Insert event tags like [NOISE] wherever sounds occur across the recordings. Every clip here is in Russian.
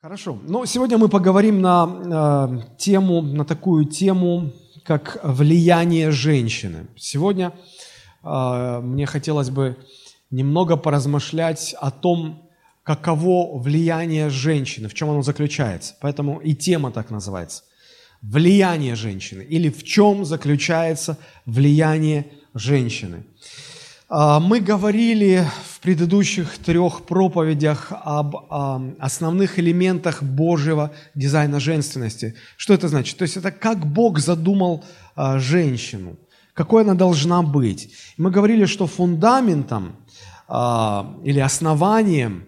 Хорошо. Ну, сегодня мы поговорим на э, тему, на такую тему, как влияние женщины. Сегодня э, мне хотелось бы немного поразмышлять о том, каково влияние женщины, в чем оно заключается. Поэтому и тема так называется. Влияние женщины или в чем заключается влияние женщины. А, мы говорили в предыдущих трех проповедях об основных элементах Божьего дизайна женственности. Что это значит? То есть это как Бог задумал а, женщину, какой она должна быть. Мы говорили, что фундаментом а, или основанием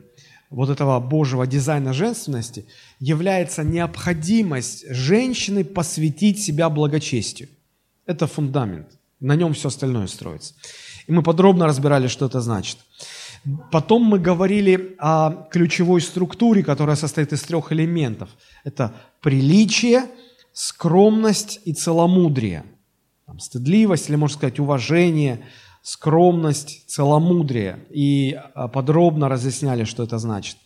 вот этого Божьего дизайна женственности является необходимость женщины посвятить себя благочестию. Это фундамент. На нем все остальное строится. И мы подробно разбирали, что это значит. Потом мы говорили о ключевой структуре, которая состоит из трех элементов. Это приличие, скромность и целомудрие. Там, стыдливость, или можно сказать уважение, скромность, целомудрие. И а, подробно разъясняли, что это значит.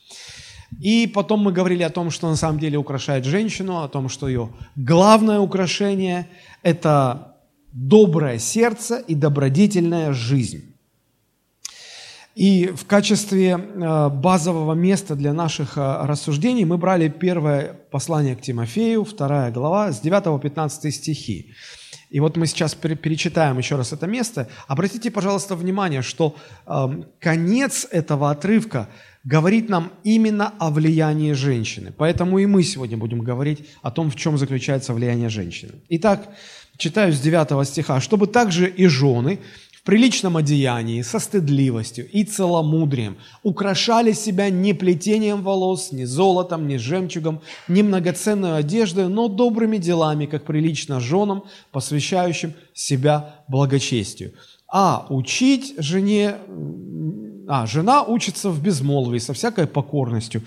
И потом мы говорили о том, что на самом деле украшает женщину, о том, что ее главное украшение – это доброе сердце и добродетельная жизнь. И в качестве э, базового места для наших э, рассуждений мы брали первое послание к Тимофею, вторая глава, с 9 по 15 стихи. И вот мы сейчас перечитаем еще раз это место. Обратите, пожалуйста, внимание, что эм, конец этого отрывка говорит нам именно о влиянии женщины. Поэтому и мы сегодня будем говорить о том, в чем заключается влияние женщины. Итак, читаю с 9 стиха, «Чтобы также и жены в приличном одеянии, со стыдливостью и целомудрием украшали себя не плетением волос, не золотом, не жемчугом, не многоценной одеждой, но добрыми делами, как прилично женам, посвящающим себя благочестию. А учить жене, а, жена учится в безмолвии, со всякой покорностью,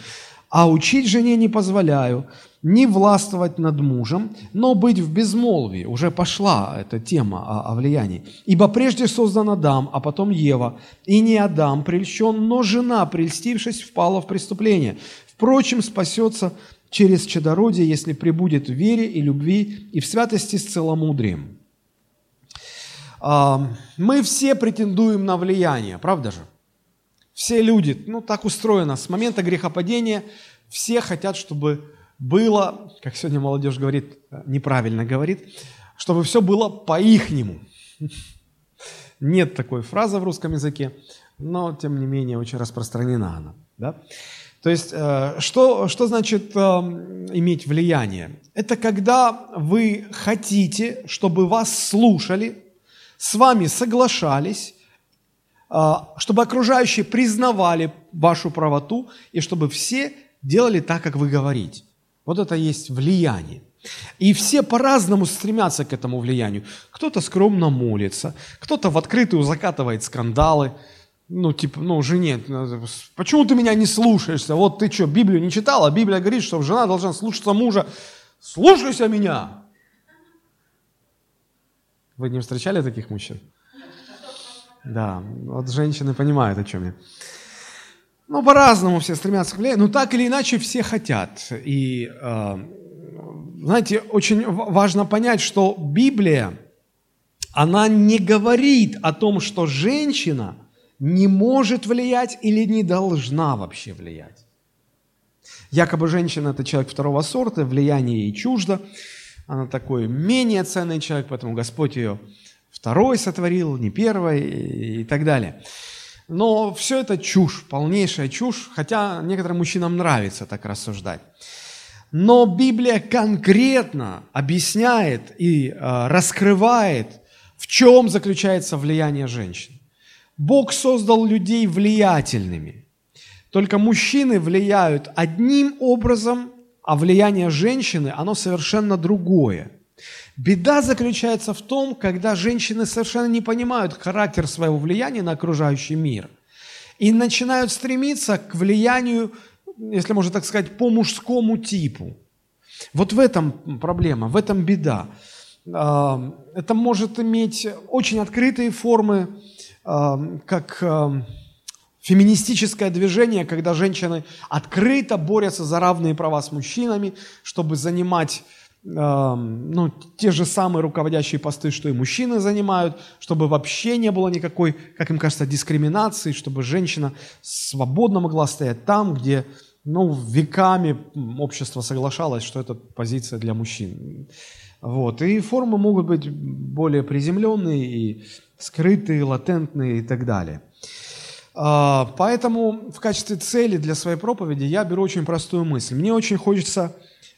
а учить жене не позволяю, не властвовать над мужем, но быть в безмолвии. Уже пошла эта тема о, о влиянии. Ибо прежде создан Адам, а потом Ева. И не Адам прельщен, но жена, прельстившись, впала в преступление. Впрочем, спасется через чадородие, если прибудет в вере и любви и в святости с целомудрием. А, мы все претендуем на влияние, правда же? Все люди, ну так устроено, с момента грехопадения все хотят, чтобы было, как сегодня молодежь говорит, неправильно говорит, чтобы все было по-ихнему. Нет такой фразы в русском языке, но тем не менее очень распространена она. Да? То есть, э, что, что значит э, иметь влияние? Это когда вы хотите, чтобы вас слушали, с вами соглашались, а, чтобы окружающие признавали вашу правоту и чтобы все делали так, как вы говорите. Вот это есть влияние. И все по-разному стремятся к этому влиянию. Кто-то скромно молится, кто-то в открытую закатывает скандалы, ну, типа, ну, жене, почему ты меня не слушаешься? Вот ты что, Библию не читала? Библия говорит, что жена должна слушаться мужа. Слушайся меня! Вы не встречали таких мужчин? Да, вот женщины понимают, о чем я. Ну, по-разному все стремятся к влиянию, но так или иначе все хотят. И, э, знаете, очень важно понять, что Библия, она не говорит о том, что женщина не может влиять или не должна вообще влиять. Якобы женщина – это человек второго сорта, влияние ей чуждо, она такой менее ценный человек, поэтому Господь ее второй сотворил, не первый и так далее. Но все это чушь, полнейшая чушь, хотя некоторым мужчинам нравится так рассуждать. Но Библия конкретно объясняет и э, раскрывает, в чем заключается влияние женщин. Бог создал людей влиятельными. Только мужчины влияют одним образом, а влияние женщины, оно совершенно другое – Беда заключается в том, когда женщины совершенно не понимают характер своего влияния на окружающий мир и начинают стремиться к влиянию, если можно так сказать, по мужскому типу. Вот в этом проблема, в этом беда. А, это может иметь очень открытые формы, а, как а, Феминистическое движение, когда женщины открыто борются за равные права с мужчинами, чтобы занимать ну, те же самые руководящие посты, что и мужчины занимают, чтобы вообще не было никакой, как им кажется, дискриминации, чтобы женщина свободно могла стоять там, где ну, веками общество соглашалось, что это позиция для мужчин. Вот. И формы могут быть более приземленные и скрытые, латентные и так далее. А, поэтому в качестве цели для своей проповеди я беру очень простую мысль. Мне очень хочется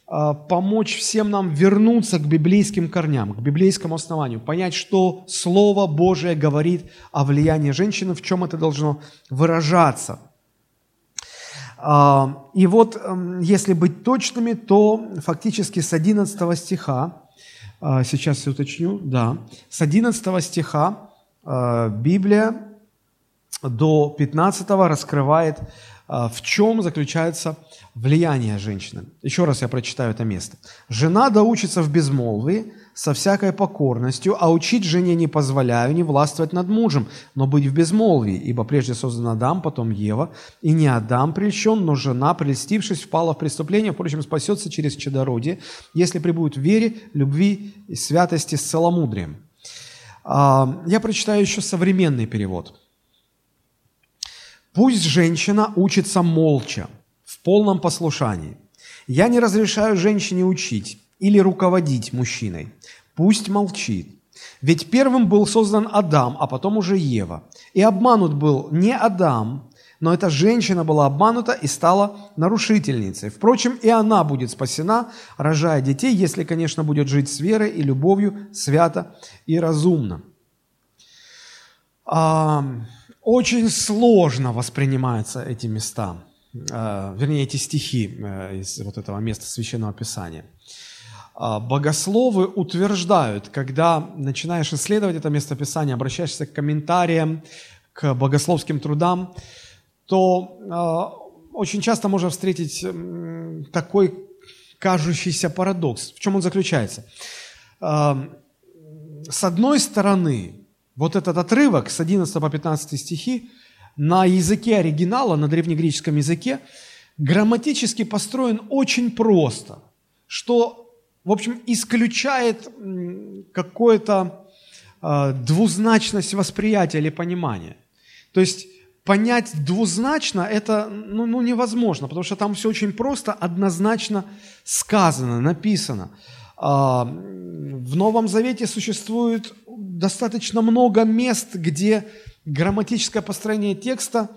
помочь всем нам вернуться к библейским корням, к библейскому основанию, понять, что Слово Божие говорит о влиянии женщины, в чем это должно выражаться. А, и вот, если быть точными, то фактически с 11 стиха, сейчас я уточню, да, с 11 стиха Библия до 15 раскрывает, а, в чем заключается влияние женщины. Еще раз я прочитаю это место. «Жена доучится в безмолвии, со всякой покорностью, а учить жене не позволяю не властвовать над мужем, но быть в безмолвии, ибо прежде создан Адам, потом Ева, и не Адам прельщен, но жена, прельстившись, впала в преступление, впрочем, спасется через чадородие, если прибудет в вере, любви и святости с целомудрием». А, я прочитаю еще современный перевод – Пусть женщина учится молча, в полном послушании. Я не разрешаю женщине учить или руководить мужчиной. Пусть молчит. Ведь первым был создан Адам, а потом уже Ева. И обманут был не Адам, но эта женщина была обманута и стала нарушительницей. Впрочем, и она будет спасена, рожая детей, если, конечно, будет жить с верой и любовью, свято и разумно очень сложно воспринимаются эти места, вернее, эти стихи э, из вот этого места Священного Писания. А, богословы утверждают, когда начинаешь исследовать это место Писания, обращаешься к комментариям, к богословским трудам, то э, очень часто можно встретить такой кажущийся парадокс. В чем он заключается? С одной стороны, вот этот отрывок с 11 по 15 стихи на языке оригинала, на древнегреческом языке, грамматически построен очень просто, что, в общем, исключает какую-то э, двузначность восприятия или понимания. То есть понять двузначно это ну, ну, невозможно, потому что там все очень просто, однозначно сказано, написано. А, в Новом Завете существует достаточно много мест, где грамматическое построение текста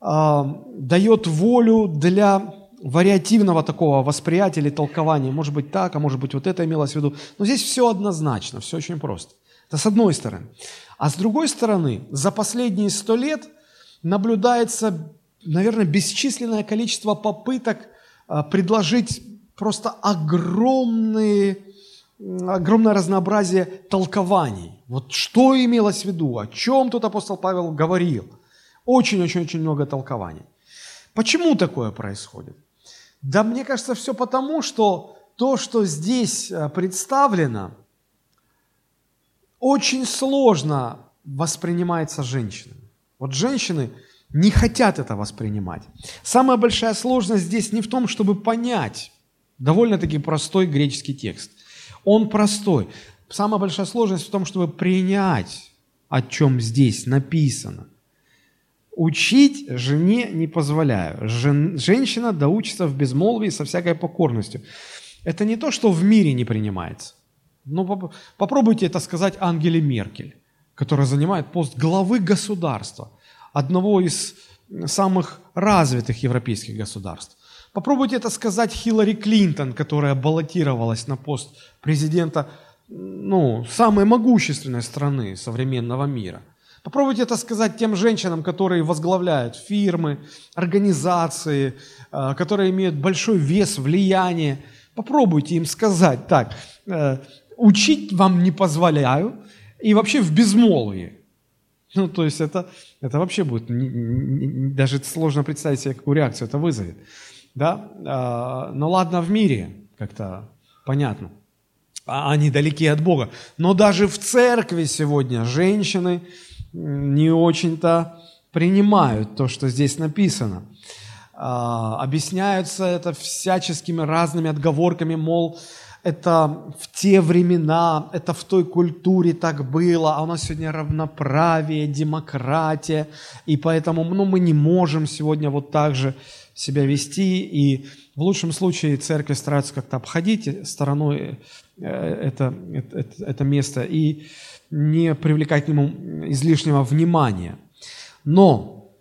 э, дает волю для вариативного такого восприятия или толкования. Может быть так, а может быть вот это имелось в виду. Но здесь все однозначно, все очень просто. Это с одной стороны. А с другой стороны, за последние сто лет наблюдается, наверное, бесчисленное количество попыток э, предложить просто огромные огромное разнообразие толкований. Вот что имелось в виду, о чем тут апостол Павел говорил. Очень-очень-очень много толкований. Почему такое происходит? Да мне кажется, все потому, что то, что здесь э, представлено, очень сложно воспринимается женщинами. Вот женщины не хотят это воспринимать. Самая большая сложность здесь не в том, чтобы понять довольно-таки простой греческий текст. Он простой. Самая большая сложность в том, чтобы принять, о чем здесь написано. Учить жене не позволяю. Жен, женщина доучится в безмолвии со всякой покорностью. Это не то, что в мире не принимается. Ну, попробуйте это сказать Ангеле Меркель, которая занимает пост главы государства, одного из самых развитых европейских государств. Попробуйте это сказать Хиллари Клинтон, которая баллотировалась на пост президента ну, самой могущественной страны современного мира. Попробуйте это сказать тем женщинам, которые возглавляют фирмы, организации, э, которые имеют большой вес, влияние. Попробуйте им сказать так, э, учить вам не позволяю, и вообще в безмолвии. Ну, то есть это, это вообще будет, даже сложно представить себе, какую реакцию это вызовет да, а, ну ладно в мире, как-то понятно, они далеки от Бога. Но даже в церкви сегодня женщины не очень-то принимают то, что здесь написано. А, объясняются это всяческими разными отговорками, мол, это в те времена, это в той культуре так было, а у нас сегодня равноправие, демократия, и поэтому ну, мы не можем сегодня вот так же себя вести, и в лучшем случае церкви стараются как-то обходить стороной это, это, это место и не привлекать к нему излишнего внимания. Но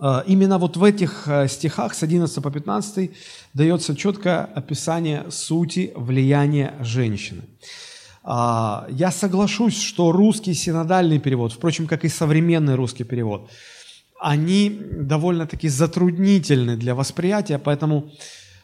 э, именно вот в этих э, стихах с 11 по 15 дается четкое описание сути влияния женщины. А, я соглашусь, что русский синодальный перевод, впрочем, как и современный русский перевод, они довольно-таки затруднительны для восприятия, поэтому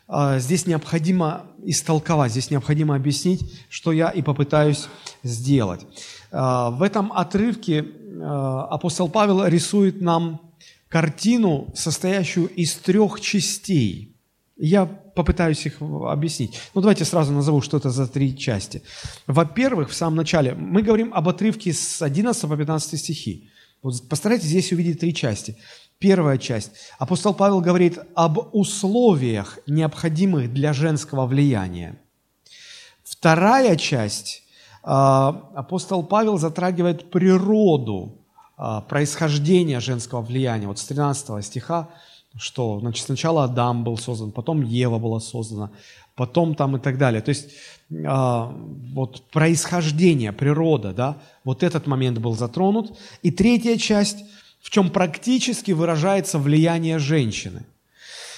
здесь необходимо истолковать, здесь необходимо объяснить, что я и попытаюсь сделать. А, в этом отрывке апостол Павел рисует нам картину, состоящую из трех частей – я попытаюсь их объяснить. Ну, давайте сразу назову, что это за три части. Во-первых, в самом начале мы говорим об отрывке с 11 по 15 стихи. Вот постарайтесь здесь увидеть три части. Первая часть. Апостол Павел говорит об условиях, необходимых для женского влияния. Вторая часть. А, апостол Павел затрагивает природу а, происхождения женского влияния. Вот с 13 стиха что значит, сначала Адам был создан, потом Ева была создана, потом там и так далее. То есть э, вот происхождение, природа, да, вот этот момент был затронут. И третья часть, в чем практически выражается влияние женщины.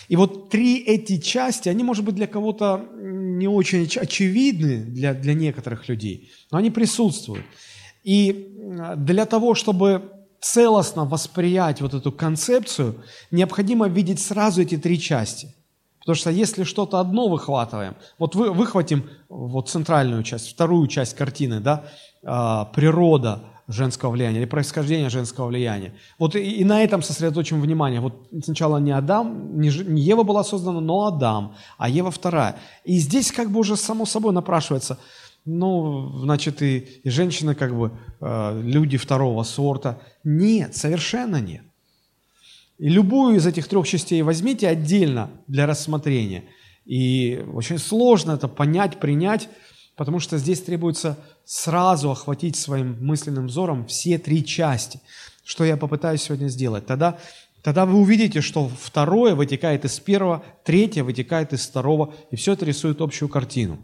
И вот три эти части, они, может быть, для кого-то не очень очевидны для, для некоторых людей, но они присутствуют. И для того, чтобы целостно восприять вот эту концепцию, необходимо видеть сразу эти три части. Потому что если что-то одно выхватываем, вот вы, выхватим вот центральную часть, вторую часть картины, да, а, природа женского влияния или происхождение женского влияния. Вот и, и на этом сосредоточим внимание. Вот сначала не Адам, не, не Ева была создана, но Адам, а Ева вторая. И здесь как бы уже само собой напрашивается – ну, значит, и, и женщины как бы э, люди второго сорта. Нет, совершенно нет. И любую из этих трех частей возьмите отдельно для рассмотрения. И очень сложно это понять, принять, потому что здесь требуется сразу охватить своим мысленным взором все три части, что я попытаюсь сегодня сделать. Тогда, тогда вы увидите, что второе вытекает из первого, третье вытекает из второго, и все это рисует общую картину.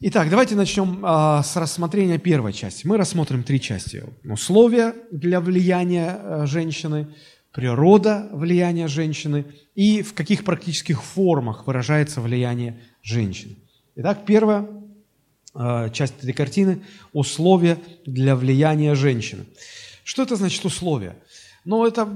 Итак, давайте начнем а, с рассмотрения первой части. Мы рассмотрим три части. Условия для влияния а, женщины, природа влияния женщины и в каких практических формах выражается влияние женщины. Итак, первая а, часть этой картины – условия для влияния женщины. Что это значит условия? Ну, это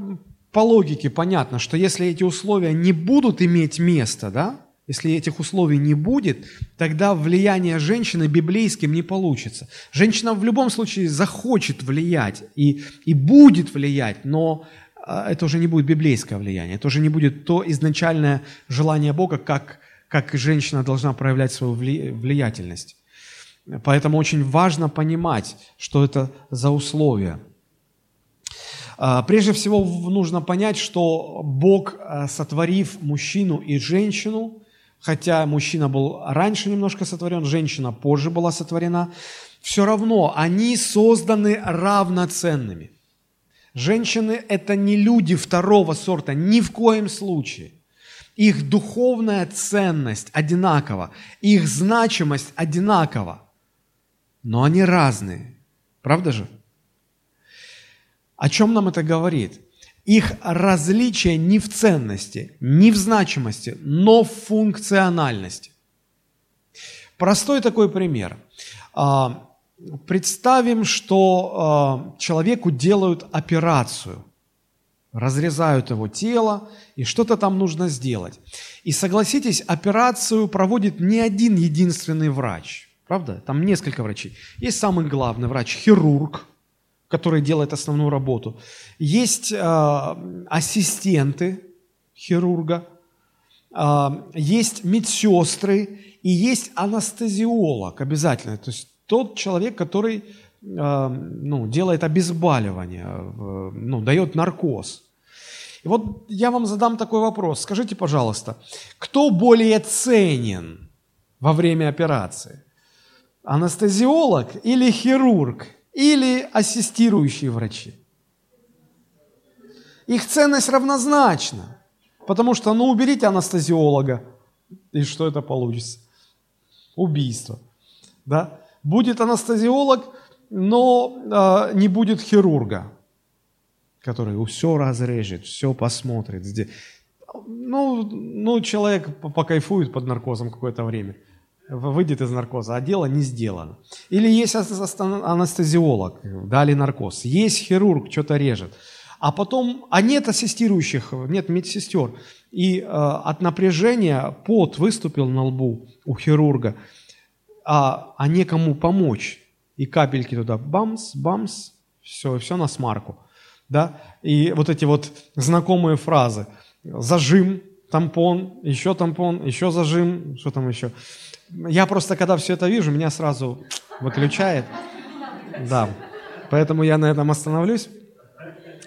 по логике понятно, что если эти условия не будут иметь места, да, если этих условий не будет, тогда влияние женщины библейским не получится. Женщина в любом случае захочет влиять и, и будет влиять, но а, это уже не будет библейское влияние, это уже не будет то изначальное желание Бога, как, как женщина должна проявлять свою влиятельность. Поэтому очень важно понимать, что это за условия. А, прежде всего нужно понять, что Бог, а, сотворив мужчину и женщину, хотя мужчина был раньше немножко сотворен, женщина позже была сотворена, все равно они созданы равноценными. Женщины – это не люди второго сорта, ни в коем случае. Их духовная ценность одинакова, их значимость одинакова, но они разные. Правда же? О чем нам это говорит? Их различие не в ценности, не в значимости, но в функциональности. Простой такой пример. А, представим, что а, человеку делают операцию, разрезают его тело, и что-то там нужно сделать. И согласитесь, операцию проводит не один единственный врач. Правда? Там несколько врачей. Есть самый главный врач, хирург – который делает основную работу. Есть э, ассистенты хирурга, э, есть медсестры и есть анестезиолог обязательно. То есть тот человек, который ну, делает обезболивание, ну, дает наркоз. И вот я вам задам такой вопрос. Скажите, пожалуйста, кто более ценен во время операции? Анестезиолог или хирург? Или ассистирующие врачи? Их ценность равнозначна. Потому что, ну, уберите анестезиолога, и что это получится? Убийство. Да? Будет анестезиолог, но э, не будет хирурга который все разрежет, все посмотрит. Ну, ну, человек покайфует под наркозом какое-то время, выйдет из наркоза, а дело не сделано. Или есть анестезиолог, дали наркоз, есть хирург, что-то режет, а потом, а нет ассистирующих, нет медсестер, и э, от напряжения пот выступил на лбу у хирурга, а, а некому помочь, и капельки туда бамс, бамс, все, все на смарку – да, и вот эти вот знакомые фразы. Зажим, тампон, еще тампон, еще зажим, что там еще. Я просто, когда все это вижу, меня сразу выключает. Да, поэтому я на этом остановлюсь.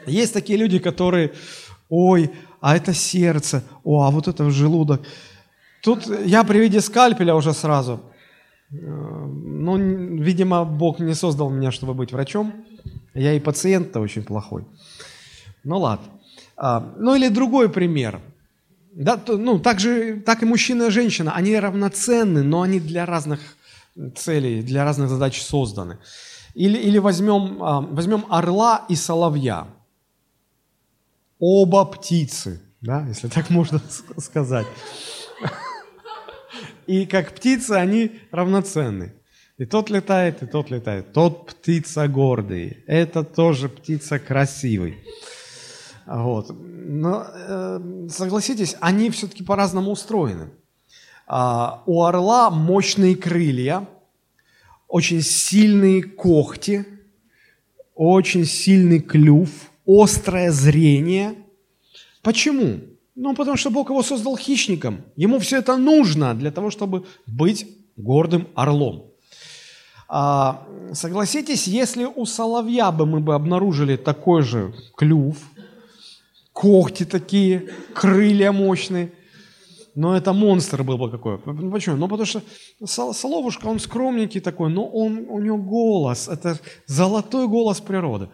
Есть такие люди, которые, ой, а это сердце, о, а вот это желудок. Тут я при виде скальпеля уже сразу, э, ну, видимо, Бог не создал меня, чтобы быть врачом. Я и пациент-то очень плохой. Ну ладно. А, ну или другой пример. Да, то, ну, так, же, так и мужчина и женщина, они равноценны, но они для разных целей, для разных задач созданы. Или, или возьмем, а, возьмем орла и соловья. Оба птицы, да, если так можно [LAUGHS] сказать. И как птицы они равноценны. И тот летает, и тот летает. Тот птица гордый, это тоже птица красивый. Вот. Но э, согласитесь, они все-таки по-разному устроены. А, у орла мощные крылья, очень сильные когти, очень сильный клюв, острое зрение. Почему? Ну, потому что Бог его создал хищником. Ему все это нужно для того, чтобы быть гордым орлом. А, согласитесь, если у соловья бы мы бы обнаружили такой же клюв, когти такие, крылья мощные, но это монстр был бы какой. Ну, почему? Ну, потому что Соловушка, он скромненький такой, но он, у него голос, это золотой голос природы.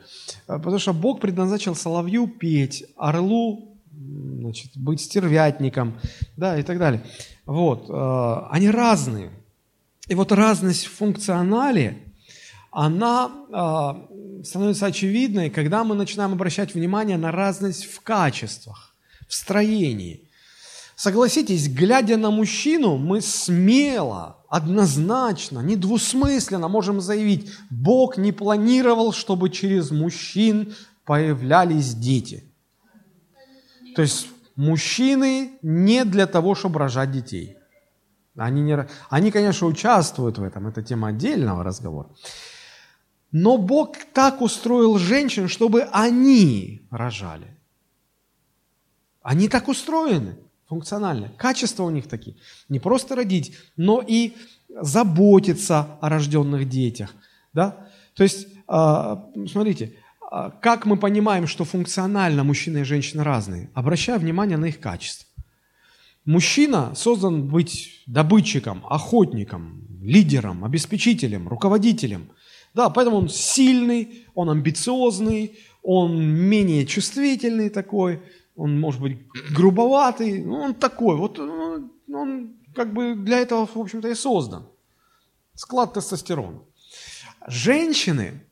А, потому что Бог предназначил соловью петь, орлу значит, быть стервятником, да, и так далее. Вот, а, они разные. И вот разность в функционале, она э, становится очевидной, когда мы начинаем обращать внимание на разность в качествах, в строении. Согласитесь, глядя на мужчину, мы смело, однозначно, недвусмысленно можем заявить, Бог не планировал, чтобы через мужчин появлялись дети. То есть мужчины не для того, чтобы рожать детей. Они, не, они, конечно, участвуют в этом, это тема отдельного разговора. Но Бог так устроил женщин, чтобы они рожали. Они так устроены функционально. Качества у них такие. Не просто родить, но и заботиться о рожденных детях. Да? То есть, а, смотрите, а, как мы понимаем, что функционально мужчина и женщина разные? Обращая внимание на их качество. Мужчина создан быть добытчиком, охотником, лидером, обеспечителем, руководителем. Да, поэтому он сильный, он амбициозный, он менее чувствительный такой, он может быть грубоватый, ну, он такой, вот он, он как бы для этого, в общем-то, и создан. Склад тестостерона. Женщины,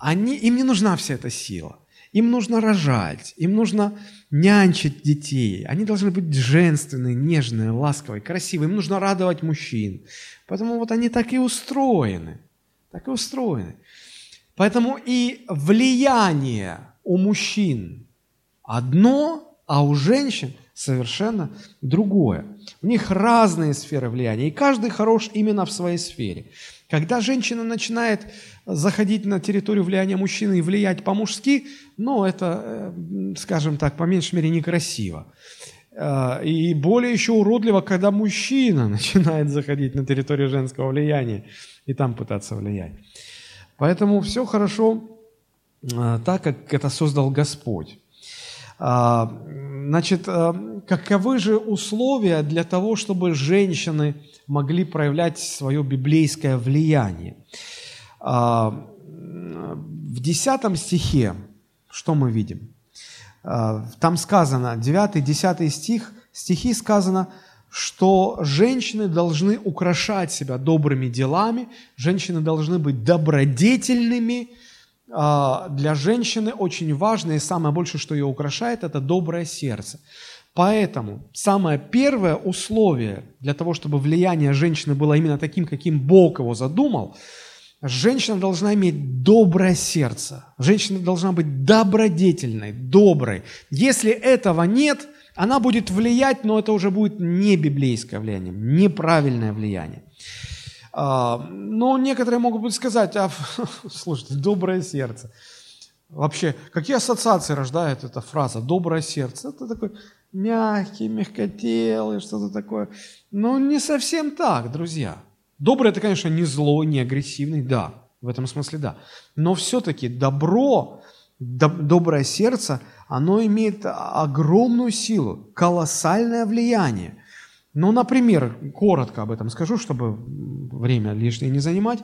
они, им не нужна вся эта сила. Им нужно рожать, им нужно нянчить детей. Они должны быть женственные, нежные, ласковые, красивые. Им нужно радовать мужчин. Поэтому вот они так и устроены. Так и устроены. Поэтому и влияние у мужчин одно, а у женщин совершенно другое. У них разные сферы влияния, и каждый хорош именно в своей сфере. Когда женщина начинает заходить на территорию влияния мужчины и влиять по-мужски, ну, это, э, скажем так, по меньшей мере некрасиво. Э, и более еще уродливо, когда мужчина [LAUGHS] начинает заходить на территорию женского влияния и там пытаться влиять. Поэтому все хорошо а, так, как это создал Господь. А, значит, а, каковы же условия для того, чтобы женщины могли проявлять свое библейское влияние? В десятом стихе что мы видим? Там сказано, 9-10 стих, стихи сказано, что женщины должны украшать себя добрыми делами, женщины должны быть добродетельными. А, для женщины очень важно и самое большее, что ее украшает, это доброе сердце. Поэтому самое первое условие для того, чтобы влияние женщины было именно таким, каким Бог его задумал, женщина должна иметь доброе сердце. Женщина должна быть добродетельной, доброй. Если этого нет – она будет влиять, но это уже будет не библейское влияние, неправильное влияние. А, но некоторые могут сказать, а, [LAUGHS] слушайте, доброе сердце. Вообще, какие ассоциации рождает эта фраза «доброе сердце»? Это такой мягкий, мягкотелый, что-то такое. Но не совсем так, друзья. Доброе – это, конечно, не злой, не агрессивный, да, в этом смысле да. Но все-таки добро, доброе сердце – оно имеет огромную силу, колоссальное влияние. Ну, например, коротко об этом скажу, чтобы время лишнее не занимать.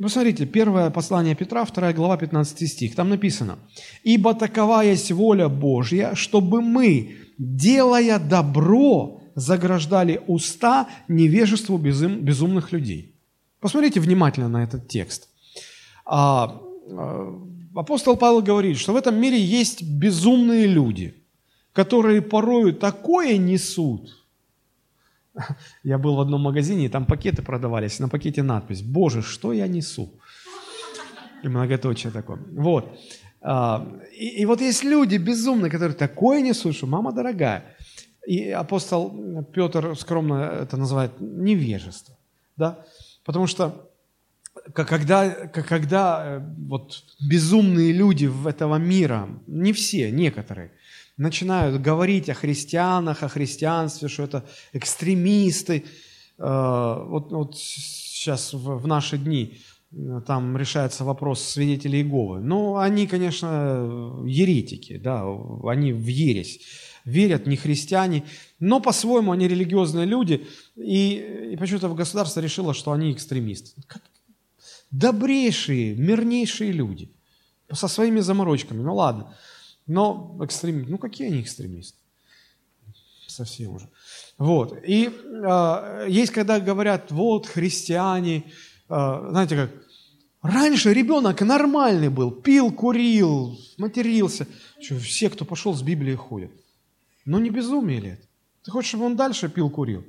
Посмотрите, первое послание Петра, 2 глава, 15 стих. Там написано, «Ибо такова есть воля Божья, чтобы мы, делая добро, заграждали уста невежеству безум, безумных людей». Посмотрите внимательно на этот текст. А, а апостол Павел говорит, что в этом мире есть безумные люди, которые порою такое несут. Я был в одном магазине, и там пакеты продавались, на пакете надпись «Боже, что я несу?» И многоточие такое. Вот. А, и, и вот есть люди безумные, которые такое несут, что мама дорогая. И апостол Петр скромно это называет невежество. Да? Потому что когда, когда э, вот безумные люди в этого мира, не все, некоторые, начинают говорить о христианах, о христианстве, что это экстремисты, э, вот, вот сейчас в наши дни э, там решается вопрос свидетелей Иеговы. Ну, они, конечно, еретики, да, они в ересь верят, не христиане, но по-своему они религиозные люди, и, и почему-то государство решило, что они экстремисты. Как, добрейшие, мирнейшие люди со своими заморочками. Ну ладно, но экстремисты, ну какие они экстремисты? Совсем уже. Вот. И э, есть, когда говорят, вот христиане, э, знаете как, раньше ребенок нормальный был, пил, курил, матерился. Что, все, кто пошел с Библией, ходят. Но не безумие ли это? Ты хочешь, чтобы он дальше пил, курил?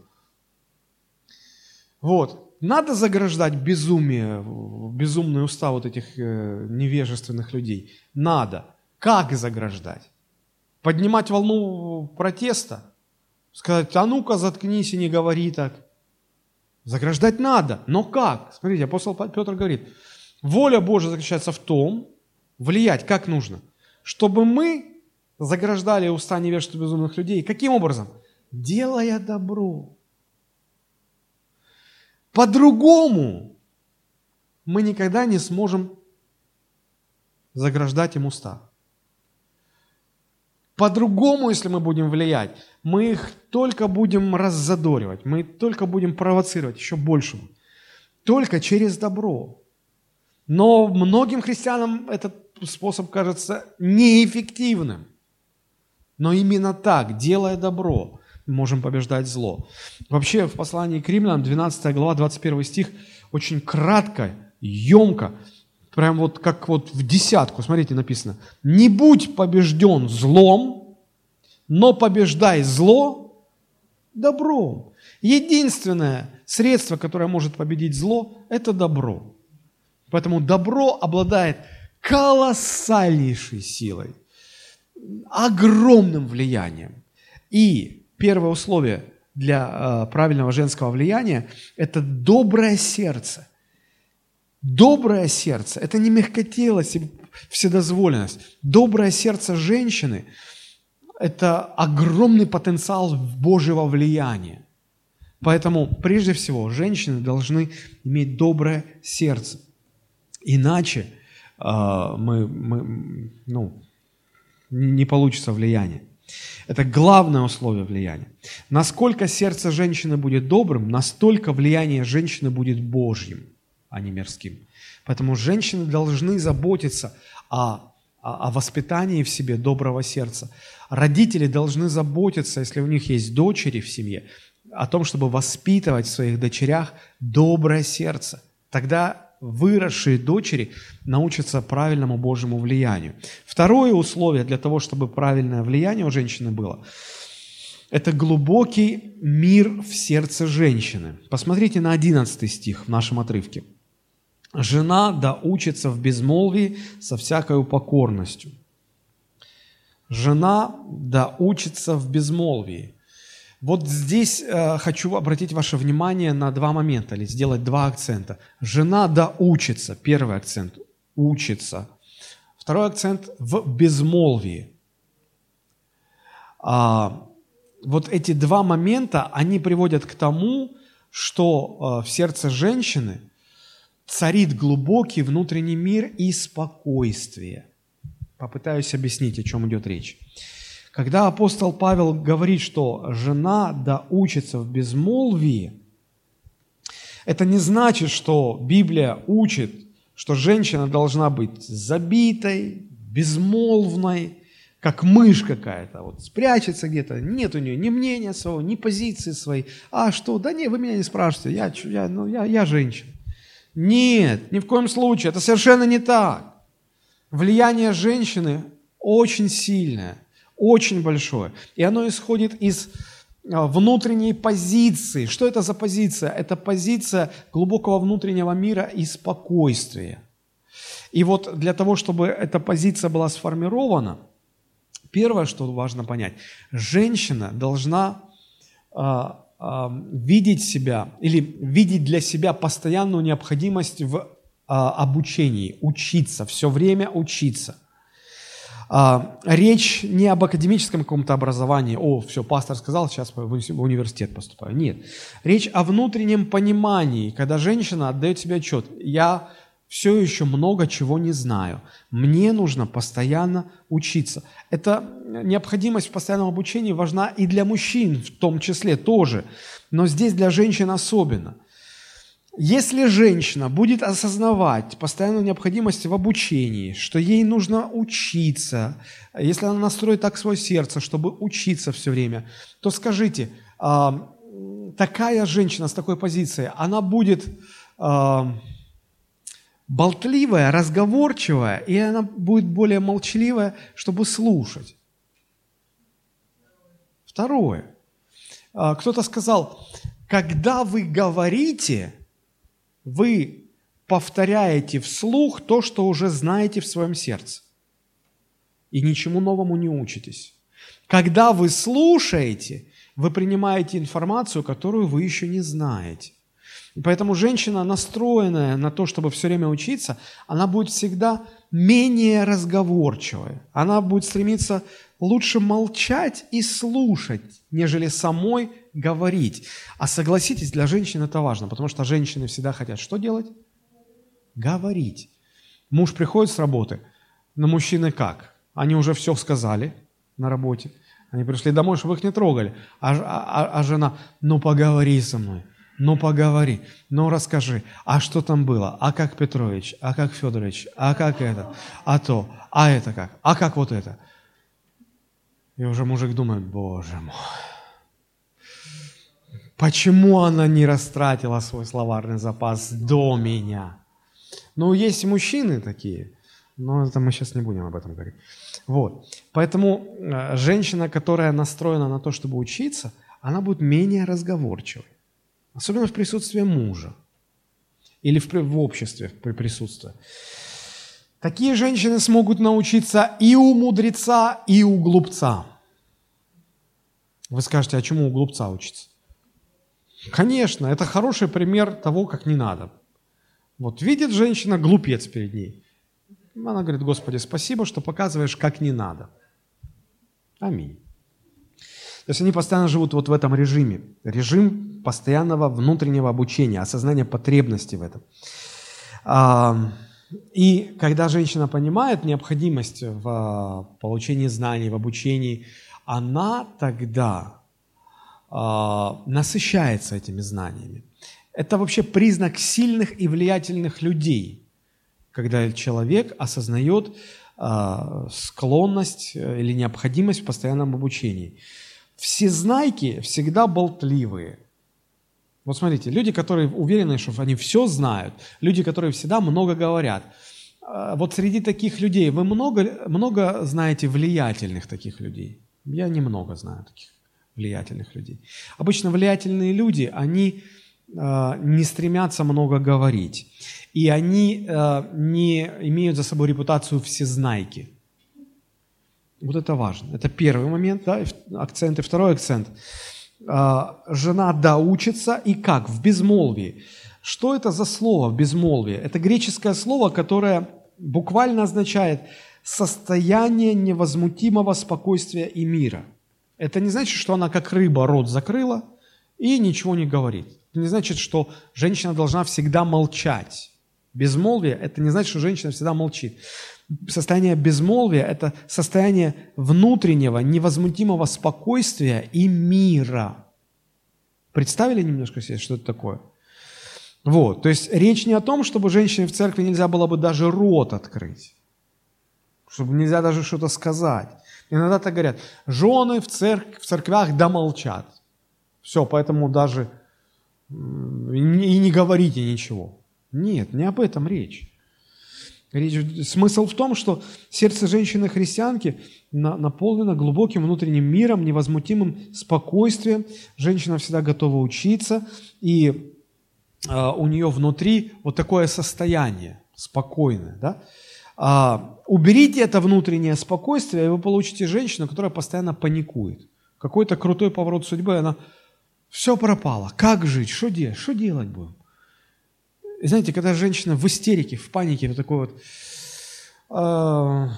Вот. Надо заграждать безумие, безумные уста вот этих э, невежественных людей? Надо. Как заграждать? Поднимать волну протеста? Сказать, а ну-ка заткнись и не говори так. Заграждать надо, но как? Смотрите, апостол Петр говорит, воля Божья заключается в том, влиять как нужно, чтобы мы заграждали уста невежества безумных людей. Каким образом? Делая добро. По-другому мы никогда не сможем заграждать им уста. По-другому, если мы будем влиять, мы их только будем раззадоривать, мы только будем провоцировать еще большему. Только через добро. Но многим христианам этот способ кажется неэффективным. Но именно так, делая добро, можем побеждать зло. Вообще в послании к римлянам, 12 глава, 21 стих, очень кратко, емко, прям вот как вот в десятку, смотрите, написано, «Не будь побежден злом, но побеждай зло добром». Единственное средство, которое может победить зло, это добро. Поэтому добро обладает колоссальнейшей силой, огромным влиянием. И Первое условие для э, правильного женского влияния – это доброе сердце. Доброе сердце – это не мягкотелость и вседозволенность. Доброе сердце женщины – это огромный потенциал Божьего влияния. Поэтому, прежде всего, женщины должны иметь доброе сердце. Иначе э, мы, мы, ну, не получится влияние. Это главное условие влияния. Насколько сердце женщины будет добрым, настолько влияние женщины будет Божьим, а не мирским. Поэтому женщины должны заботиться о, о, о воспитании в себе доброго сердца. Родители должны заботиться, если у них есть дочери в семье, о том, чтобы воспитывать в своих дочерях доброе сердце. Тогда выросшие дочери научатся правильному Божьему влиянию. Второе условие для того, чтобы правильное влияние у женщины было, это глубокий мир в сердце женщины. Посмотрите на 11 стих в нашем отрывке. «Жена да учится в безмолвии со всякой покорностью». Жена да учится в безмолвии. Вот здесь э, хочу обратить ваше внимание на два момента, или сделать два акцента. Жена да учится, первый акцент, учится. Второй акцент в безмолвии. А, вот эти два момента, они приводят к тому, что э, в сердце женщины царит глубокий внутренний мир и спокойствие. Попытаюсь объяснить, о чем идет речь. Когда апостол Павел говорит, что жена да учится в безмолвии, это не значит, что Библия учит, что женщина должна быть забитой, безмолвной, как мышь какая-то, вот спрячется где-то, нет у нее ни мнения своего, ни позиции своей. А что? Да не, вы меня не спрашиваете, я, я, ну, я, я женщина. Нет, ни в коем случае, это совершенно не так. Влияние женщины очень сильное очень большое. И оно исходит из а, внутренней позиции. Что это за позиция? Это позиция глубокого внутреннего мира и спокойствия. И вот для того, чтобы эта позиция была сформирована, первое, что важно понять, женщина должна э, э, видеть себя или видеть для себя постоянную необходимость в обучении, учиться, все время учиться – а, речь не об академическом каком-то образовании, о, все, пастор сказал, сейчас в университет поступаю. Нет. Речь о внутреннем понимании, когда женщина отдает себе отчет, я все еще много чего не знаю. Мне нужно постоянно учиться. Эта необходимость в постоянном обучении важна и для мужчин в том числе тоже, но здесь для женщин особенно – если женщина будет осознавать постоянную необходимость в обучении, что ей нужно учиться, если она настроит так свое сердце, чтобы учиться все время, то скажите, а, такая женщина с такой позицией, она будет а, болтливая, разговорчивая, и она будет более молчаливая, чтобы слушать. Второе. А, кто-то сказал, когда вы говорите, вы повторяете вслух то, что уже знаете в своем сердце. И ничему новому не учитесь. Когда вы слушаете, вы принимаете информацию, которую вы еще не знаете. И поэтому женщина, настроенная на то, чтобы все время учиться, она будет всегда менее разговорчивая. Она будет стремиться лучше молчать и слушать, нежели самой говорить. А согласитесь, для женщин это важно, потому что женщины всегда хотят что делать? Говорить. Муж приходит с работы, но мужчины как? Они уже все сказали на работе. Они пришли домой, чтобы их не трогали. А, а, а жена, ну поговори со мной, ну поговори, ну расскажи, а что там было, а как Петрович, а как Федорович, а как это, а то, а это как, а как вот это. И уже мужик думает, боже мой, почему она не растратила свой словарный запас до меня? Ну, есть мужчины такие, но это мы сейчас не будем об этом говорить. Вот. Поэтому э, женщина, которая настроена на то, чтобы учиться, она будет менее разговорчивой. Особенно в присутствии мужа. Или в, в обществе при присутствии. Такие женщины смогут научиться и у мудреца, и у глупца. Вы скажете, а чему у глупца учиться? Конечно, это хороший пример того, как не надо. Вот видит женщина глупец перед ней. Она говорит, Господи, спасибо, что показываешь, как не надо. Аминь. То есть они постоянно живут вот в этом режиме. Режим постоянного внутреннего обучения, осознания потребности в этом. А, И когда женщина понимает необходимость в а, получении знаний, в обучении, она тогда э, насыщается этими знаниями. Это вообще признак сильных и влиятельных людей, когда человек осознает склонность э, или необходимость в постоянном обучении. Все знайки всегда болтливые. Вот смотрите, люди, которые уверены, что они все знают, люди, которые всегда много говорят. А, вот среди таких людей вы много, много знаете влиятельных таких людей? Я немного знаю таких влиятельных людей. Обычно влиятельные люди, они э, не стремятся много говорить. И они э, не имеют за собой репутацию всезнайки. Вот это важно. Это первый момент, да, акцент. И второй акцент. Э, жена доучится и как? В безмолвии. Что это за слово в безмолвии? Это греческое слово, которое буквально означает – состояние невозмутимого спокойствия и мира. Это не значит, что она как рыба рот закрыла и ничего не говорит. Это не значит, что женщина должна всегда молчать. Безмолвие – это не значит, что женщина всегда молчит. Состояние безмолвия – это состояние внутреннего, невозмутимого спокойствия и мира. Представили немножко себе, что это такое? Вот, то есть речь не о том, чтобы женщине в церкви нельзя было бы даже рот открыть чтобы нельзя даже что-то сказать. Иногда так говорят, жены в, церк- в церквях домолчат. Все, поэтому даже и не говорите ничего. Нет, не об этом речь. Речь, смысл в том, что сердце женщины-христианки наполнено глубоким внутренним миром, невозмутимым спокойствием. Женщина всегда готова учиться, и э, у нее внутри вот такое состояние спокойное. Да? А, уберите это внутреннее спокойствие, и вы получите женщину, которая постоянно паникует. Какой-то крутой поворот судьбы, она все пропало. Как жить? Что делать? Что делать будем? И знаете, когда женщина в истерике, в панике, вот такой вот, э,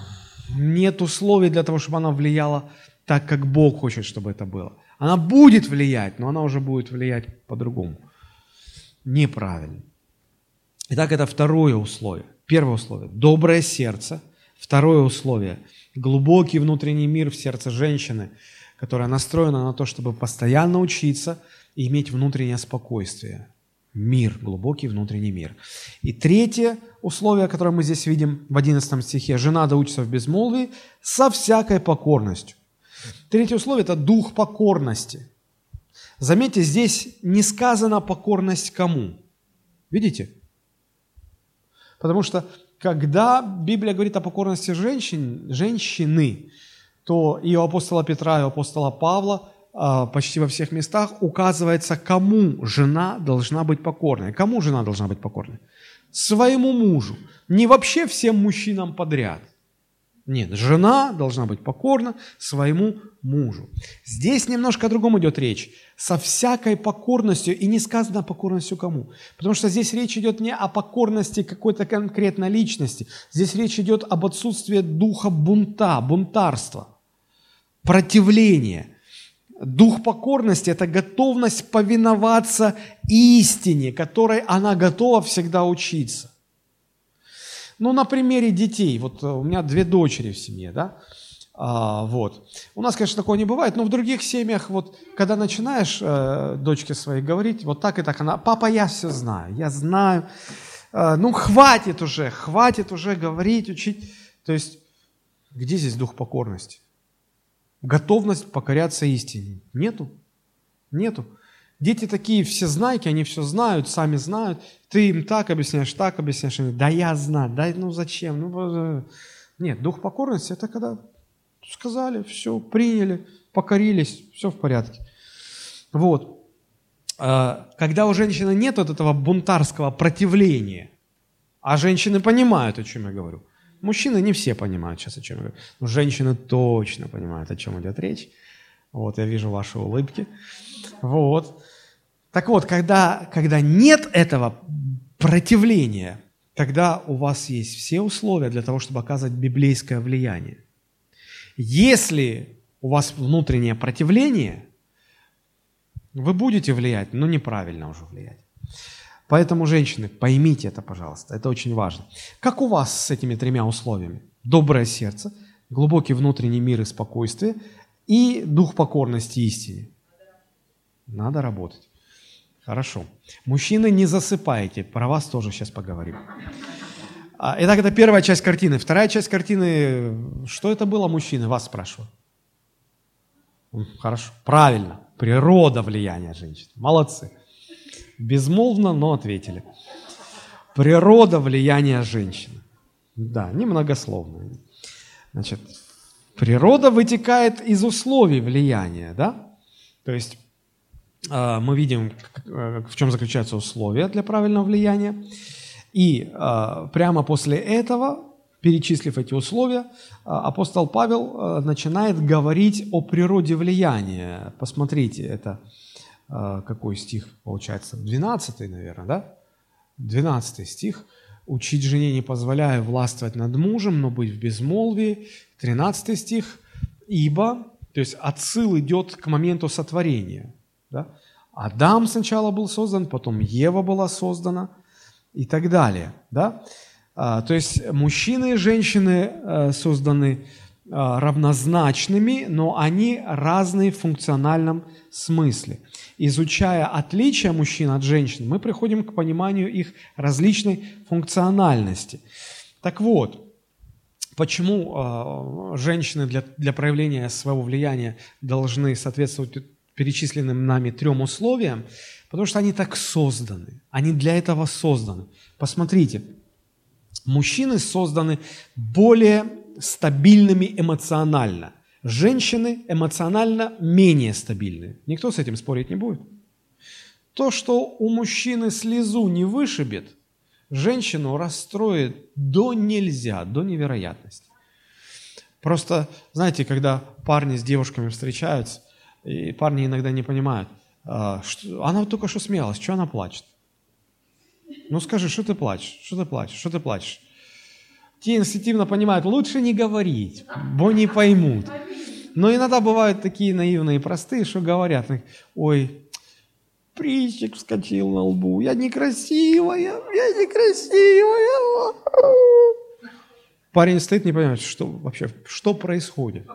нет условий для того, чтобы она влияла так, как Бог хочет, чтобы это было. Она будет влиять, но она уже будет влиять по-другому. Неправильно. Итак, это второе условие. Первое условие – доброе сердце. Второе условие – глубокий внутренний мир в сердце женщины, которая настроена на то, чтобы постоянно учиться и иметь внутреннее спокойствие. Мир, глубокий внутренний мир. И третье условие, которое мы здесь видим в 11 стихе – жена доучится в безмолвии со всякой покорностью. Третье условие – это дух покорности. Заметьте, здесь не сказано покорность кому. Видите? Потому что когда Библия говорит о покорности женщин, женщины, то и у апостола Петра, и у апостола Павла почти во всех местах указывается, кому жена должна быть покорной. Кому жена должна быть покорной? Своему мужу. Не вообще всем мужчинам подряд – нет, жена должна быть покорна своему мужу. Здесь немножко о другом идет речь. Со всякой покорностью, и не сказано покорностью кому. Потому что здесь речь идет не о покорности какой-то конкретной личности. Здесь речь идет об отсутствии духа бунта, бунтарства, противления. Дух покорности – это готовность повиноваться истине, которой она готова всегда учиться. Ну, на примере детей. Вот э, у меня две дочери в семье, да? А, вот. У нас, конечно, такого не бывает, но в других семьях, вот, когда начинаешь э, дочке своей говорить, вот так и так, она, папа, я все знаю, я знаю, э, ну, хватит уже, хватит уже говорить, учить. То есть, где здесь дух покорности? Готовность покоряться истине? Нету. Нету. Дети такие все знайки, они все знают, сами знают. Ты им так объясняешь, так объясняешь. Они, да я знаю, да ну зачем? Ну, нет, дух покорности – это когда сказали, все, приняли, покорились, все в порядке. Вот. А, когда у женщины нет вот этого бунтарского противления, а женщины понимают, о чем я говорю. Мужчины не все понимают сейчас, о чем я говорю. Но женщины точно понимают, о чем идет речь. Вот, я вижу ваши улыбки. Вот. Так вот, когда, когда нет этого противления, тогда у вас есть все условия для того, чтобы оказывать библейское влияние. Если у вас внутреннее противление, вы будете влиять, но неправильно уже влиять. Поэтому, женщины, поймите это, пожалуйста, это очень важно. Как у вас с этими тремя условиями? Доброе сердце, глубокий внутренний мир и спокойствие и дух покорности истине. Надо работать. Хорошо. Мужчины, не засыпайте. Про вас тоже сейчас поговорим. А, итак, это первая часть картины. Вторая часть картины, что это было, мужчины? Вас спрашиваю. Хорошо. Правильно. Природа влияния женщин. Молодцы. Безмолвно, но ответили. Природа влияния женщины. Да, немногословно. Значит, природа вытекает из условий влияния, да? То есть э, мы видим, э, в чем заключаются условия для правильного влияния. И э, прямо после этого, перечислив эти условия, апостол Павел начинает говорить о природе влияния. Посмотрите, это какой стих получается? 12, наверное, да? 12 стих – учить жене не позволяя властвовать над мужем, но быть в безмолвии. 13 стих. Ибо, то есть отсыл идет к моменту сотворения. Да? Адам сначала был создан, потом Ева была создана и так далее. Да? А, то есть мужчины и женщины э, созданы а, равнозначными, но они разные в функциональном смысле. Изучая отличия мужчин от женщин, мы приходим к пониманию их различной функциональности. Так вот, почему э, женщины для, для проявления своего влияния должны соответствовать перечисленным нами трем условиям? Потому что они так созданы, они для этого созданы. Посмотрите, мужчины созданы более стабильными эмоционально. Женщины эмоционально менее стабильны. Никто с этим спорить не будет. То, что у мужчины слезу не вышибет, женщину расстроит до нельзя, до невероятности. Просто, знаете, когда парни с девушками встречаются, и парни иногда не понимают, а, что, она только что смеялась, что она плачет? Ну скажи, что ты плачешь? Что ты плачешь? Что ты плачешь? Те инстинктивно понимают, лучше не говорить, бо не поймут. Но иногда бывают такие наивные и простые, что говорят, ой, прыщик вскочил на лбу, я некрасивая, я некрасивая. Парень стоит, не понимает, что вообще, что происходит.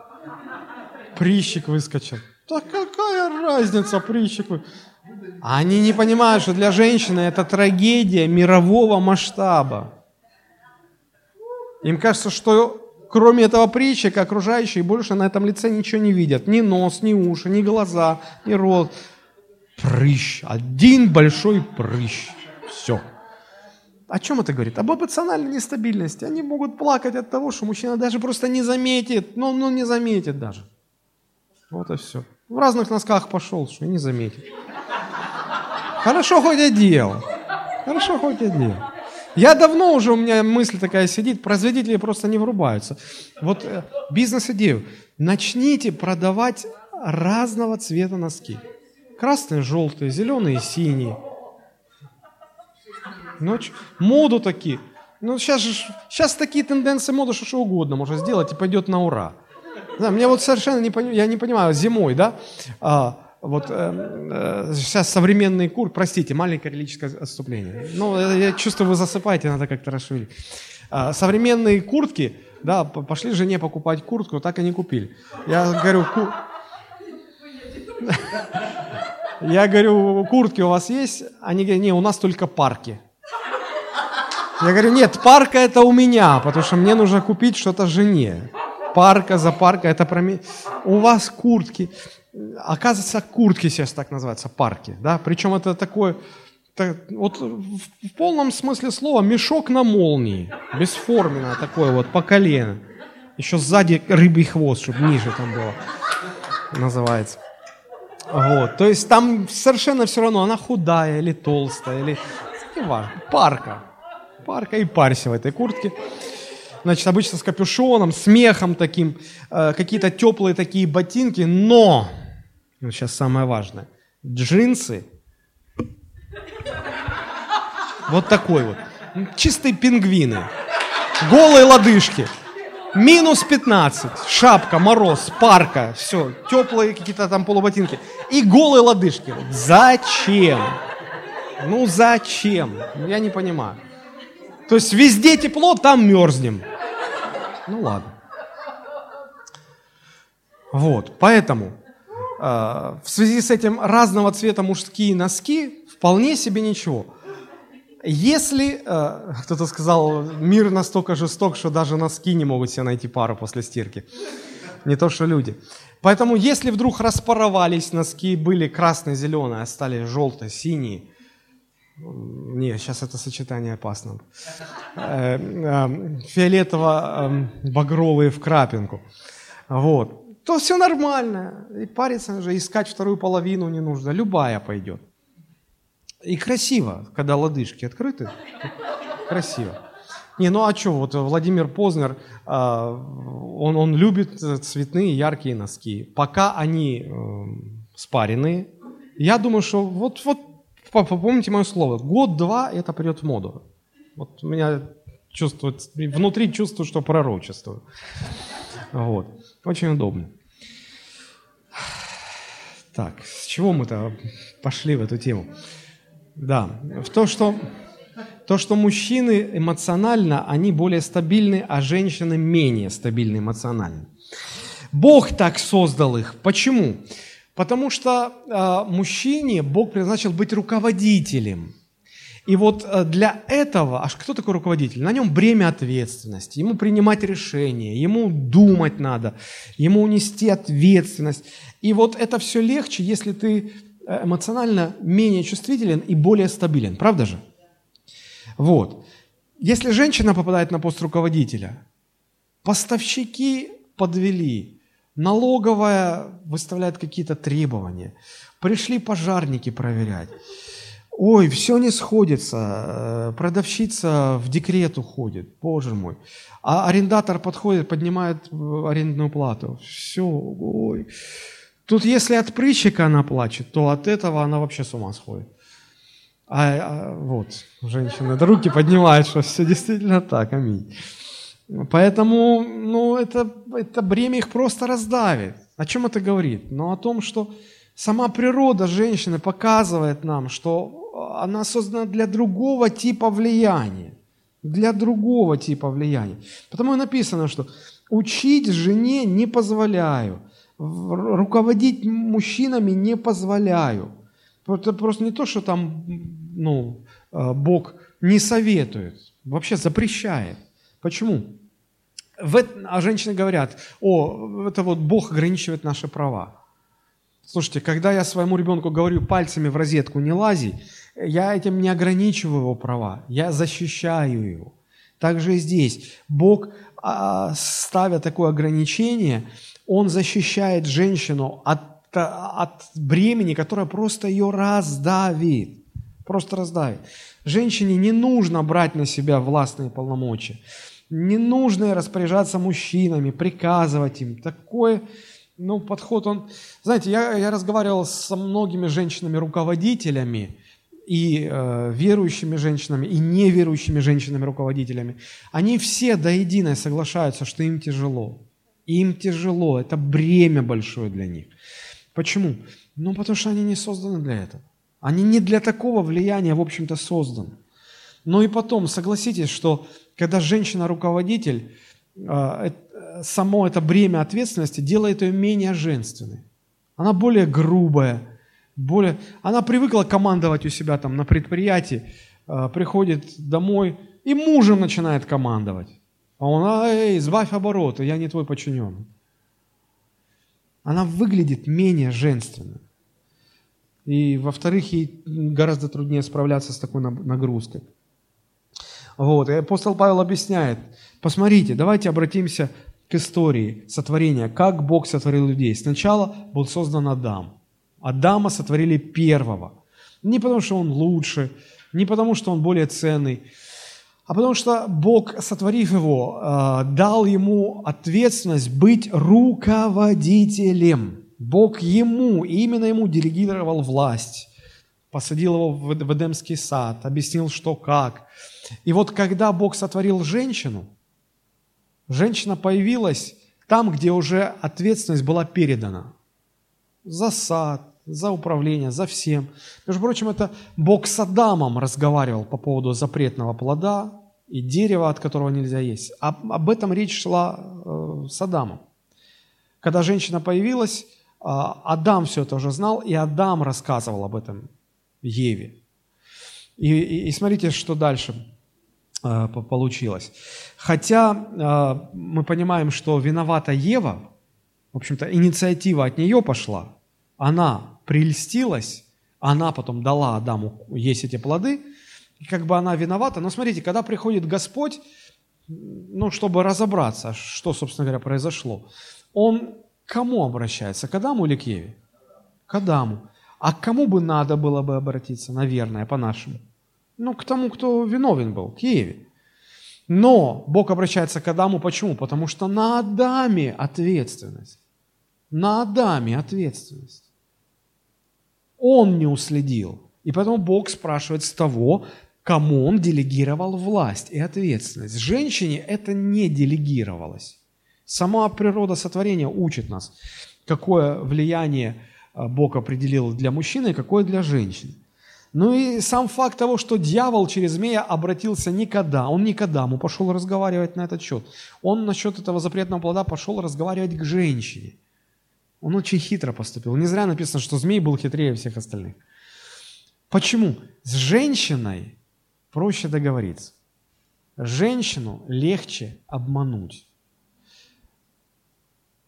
Прыщик выскочил. Да какая разница, прыщик Они не понимают, что для женщины это трагедия мирового масштаба. Им кажется, что кроме этого притчика окружающие больше на этом лице ничего не видят. Ни нос, ни уши, ни глаза, ни рот. Прыщ. Один большой прыщ. Все. О чем это говорит? Об эмоциональной нестабильности. Они могут плакать от того, что мужчина даже просто не заметит. Ну, ну не заметит даже. Вот и все. В разных носках пошел, что не заметит. Хорошо хоть одел. Хорошо хоть одел. Я давно уже, у меня мысль такая сидит, производители просто не врубаются. Вот э, бизнес-идею. Начните продавать разного цвета носки. Красные, желтые, зеленые, синие. Ночь. Моду такие. Ну, сейчас же, сейчас такие тенденции моды, что что угодно можно сделать и пойдет на ура. Да, мне вот совершенно не понимаю, я не понимаю, зимой, да, а, вот э, э, сейчас современный кур, простите, маленькое лирическое отступление. Ну, я чувствую, вы засыпаете, надо как-то расширить. Э, современные куртки, да, пошли жене покупать куртку, так и не купили. Я говорю, ку... я говорю, куртки у вас есть? Они говорят, не, у нас только парки. Я говорю, нет, парка это у меня, потому что мне нужно купить что-то жене. Парка за парка, это про меня. У вас куртки оказывается, куртки сейчас так называются, парки, да, причем это такое, так, вот в полном смысле слова мешок на молнии, бесформенное такое вот по колено, еще сзади рыбий хвост, чтобы ниже там было, называется. Вот, то есть там совершенно все равно, она худая или толстая, или не важно, парка, парка и парься в этой куртке. Значит, обычно с капюшоном, смехом таким, э, какие-то теплые такие ботинки, но сейчас самое важное. Джинсы. Вот такой вот. Чистые пингвины. Голые лодыжки. Минус 15. Шапка, мороз, парка. Все. Теплые какие-то там полуботинки. И голые лодыжки. Зачем? Ну зачем? Я не понимаю. То есть везде тепло, там мерзнем. Ну ладно. Вот, поэтому в связи с этим разного цвета мужские носки вполне себе ничего. Если, э, кто-то сказал, мир настолько жесток, что даже носки не могут себе найти пару после стирки. Не то, что люди. Поэтому, если вдруг распаровались носки, были красные-зеленые, а стали желто-синие, не, сейчас это сочетание опасно. Э, э, Фиолетово-багровые в крапинку. Вот. То все нормально. И париться уже, искать вторую половину не нужно. Любая пойдет. И красиво, когда лодыжки открыты. Красиво. Не, ну а что, вот Владимир Познер, а, он, он любит цветные яркие носки. Пока они э, спаренные, я думаю, что вот, вот помните мое слово, год-два это придет в моду. Вот у меня чувствует, внутри чувствую, что пророчествую. Вот. Очень удобно. Так, с чего мы-то пошли в эту тему? Да, в то, что, то, что мужчины эмоционально, они более стабильны, а женщины менее стабильны эмоционально. Бог так создал их. Почему? Потому что э, мужчине Бог предназначил быть руководителем. И вот э, для этого, аж кто такой руководитель? На нем бремя ответственности, ему принимать решения, ему думать надо, ему нести ответственность. И вот это все легче, если ты э, эмоционально менее чувствителен и более стабилен. Правда же? Вот. Если женщина попадает на пост руководителя, поставщики подвели, Налоговая выставляет какие-то требования. Пришли пожарники проверять. Ой, все не сходится. Э, продавщица в декрет уходит. Боже мой. А арендатор подходит, поднимает арендную плату. Все, ой. Тут если от прыщика она плачет, то от этого она вообще с ума сходит. А, а вот, женщины руки поднимают, что все действительно так, аминь. Поэтому ну, это, это бремя их просто раздавит. О чем это говорит? Ну, о том, что сама природа женщины показывает нам, что она создана для другого типа влияния. Для другого типа влияния. Потому и написано, что учить жене не позволяю, руководить мужчинами не позволяю. Это просто не то, что там ну, э, Бог не советует, вообще запрещает. Почему? В, а женщины говорят, о, это вот Бог ограничивает наши права. Слушайте, когда я своему ребенку говорю пальцами в розетку не лази, я этим не ограничиваю его права, я защищаю его. Также и здесь. Бог, а, ставя такое ограничение, Он защищает женщину от, от бремени, которое просто ее раздавит. Просто раздавит. Женщине не нужно брать на себя властные полномочия. Не нужно распоряжаться мужчинами, приказывать им. Такой ну, подход, он... Знаете, я, я разговаривал со многими женщинами-руководителями, и э, верующими женщинами, и неверующими женщинами-руководителями. Они все до единой соглашаются, что им тяжело. Им тяжело, это бремя большое для них. Почему? Ну, потому что они не созданы для этого. Они не для такого влияния, в общем-то, созданы. Но и потом, согласитесь, что когда женщина-руководитель, а, само это бремя ответственности делает ее менее женственной. Она более грубая, более... Она привыкла командовать у себя там на предприятии, а, приходит домой и мужем начинает командовать. А он, эй, сбавь обороты, я не твой подчиненный. Она выглядит менее женственно. И, во-вторых, ей гораздо труднее справляться с такой нагрузкой. Вот. И апостол Павел объясняет, посмотрите, давайте обратимся к истории сотворения, как Бог сотворил людей. Сначала был создан Адам. Адама сотворили первого. Не потому, что он лучше, не потому, что он более ценный, а потому что Бог, сотворив его, э, дал ему ответственность быть руководителем. Бог ему, именно ему делегировал власть, посадил его в Эдемский сад, объяснил, что как – и вот когда Бог сотворил женщину, женщина появилась там, где уже ответственность была передана. За сад, за управление, за всем. Между прочим, это Бог с Адамом разговаривал по поводу запретного плода и дерева, от которого нельзя есть. Об, об этом речь шла э, с Адамом. Когда женщина появилась, э, Адам все это уже знал, и Адам рассказывал об этом Еве. И, и, и смотрите, что дальше э, получилось. Хотя э, мы понимаем, что виновата Ева, в общем-то, инициатива от нее пошла, она прельстилась, она потом дала Адаму есть эти плоды, и как бы она виновата. Но смотрите, когда приходит Господь, ну, чтобы разобраться, что, собственно говоря, произошло, он к кому обращается? К Адаму или к Еве? К Адаму. А к кому бы надо было бы обратиться, наверное, по-нашему? Ну, к тому, кто виновен был, к Еве. Но Бог обращается к Адаму почему? Потому что на Адаме ответственность. На Адаме ответственность он не уследил. И поэтому Бог спрашивает с того, кому он делегировал власть и ответственность. Женщине это не делегировалось. Сама природа сотворения учит нас, какое влияние э, Бог определил для мужчины какое для женщины. Ну и сам факт того, что дьявол через змея обратился никогда, он никогда ему пошел разговаривать на этот счет. Он насчет этого запретного плода пошел разговаривать к женщине. Он очень хитро поступил. Не зря написано, что змей был хитрее всех остальных. Почему? С женщиной проще договориться. Женщину легче обмануть.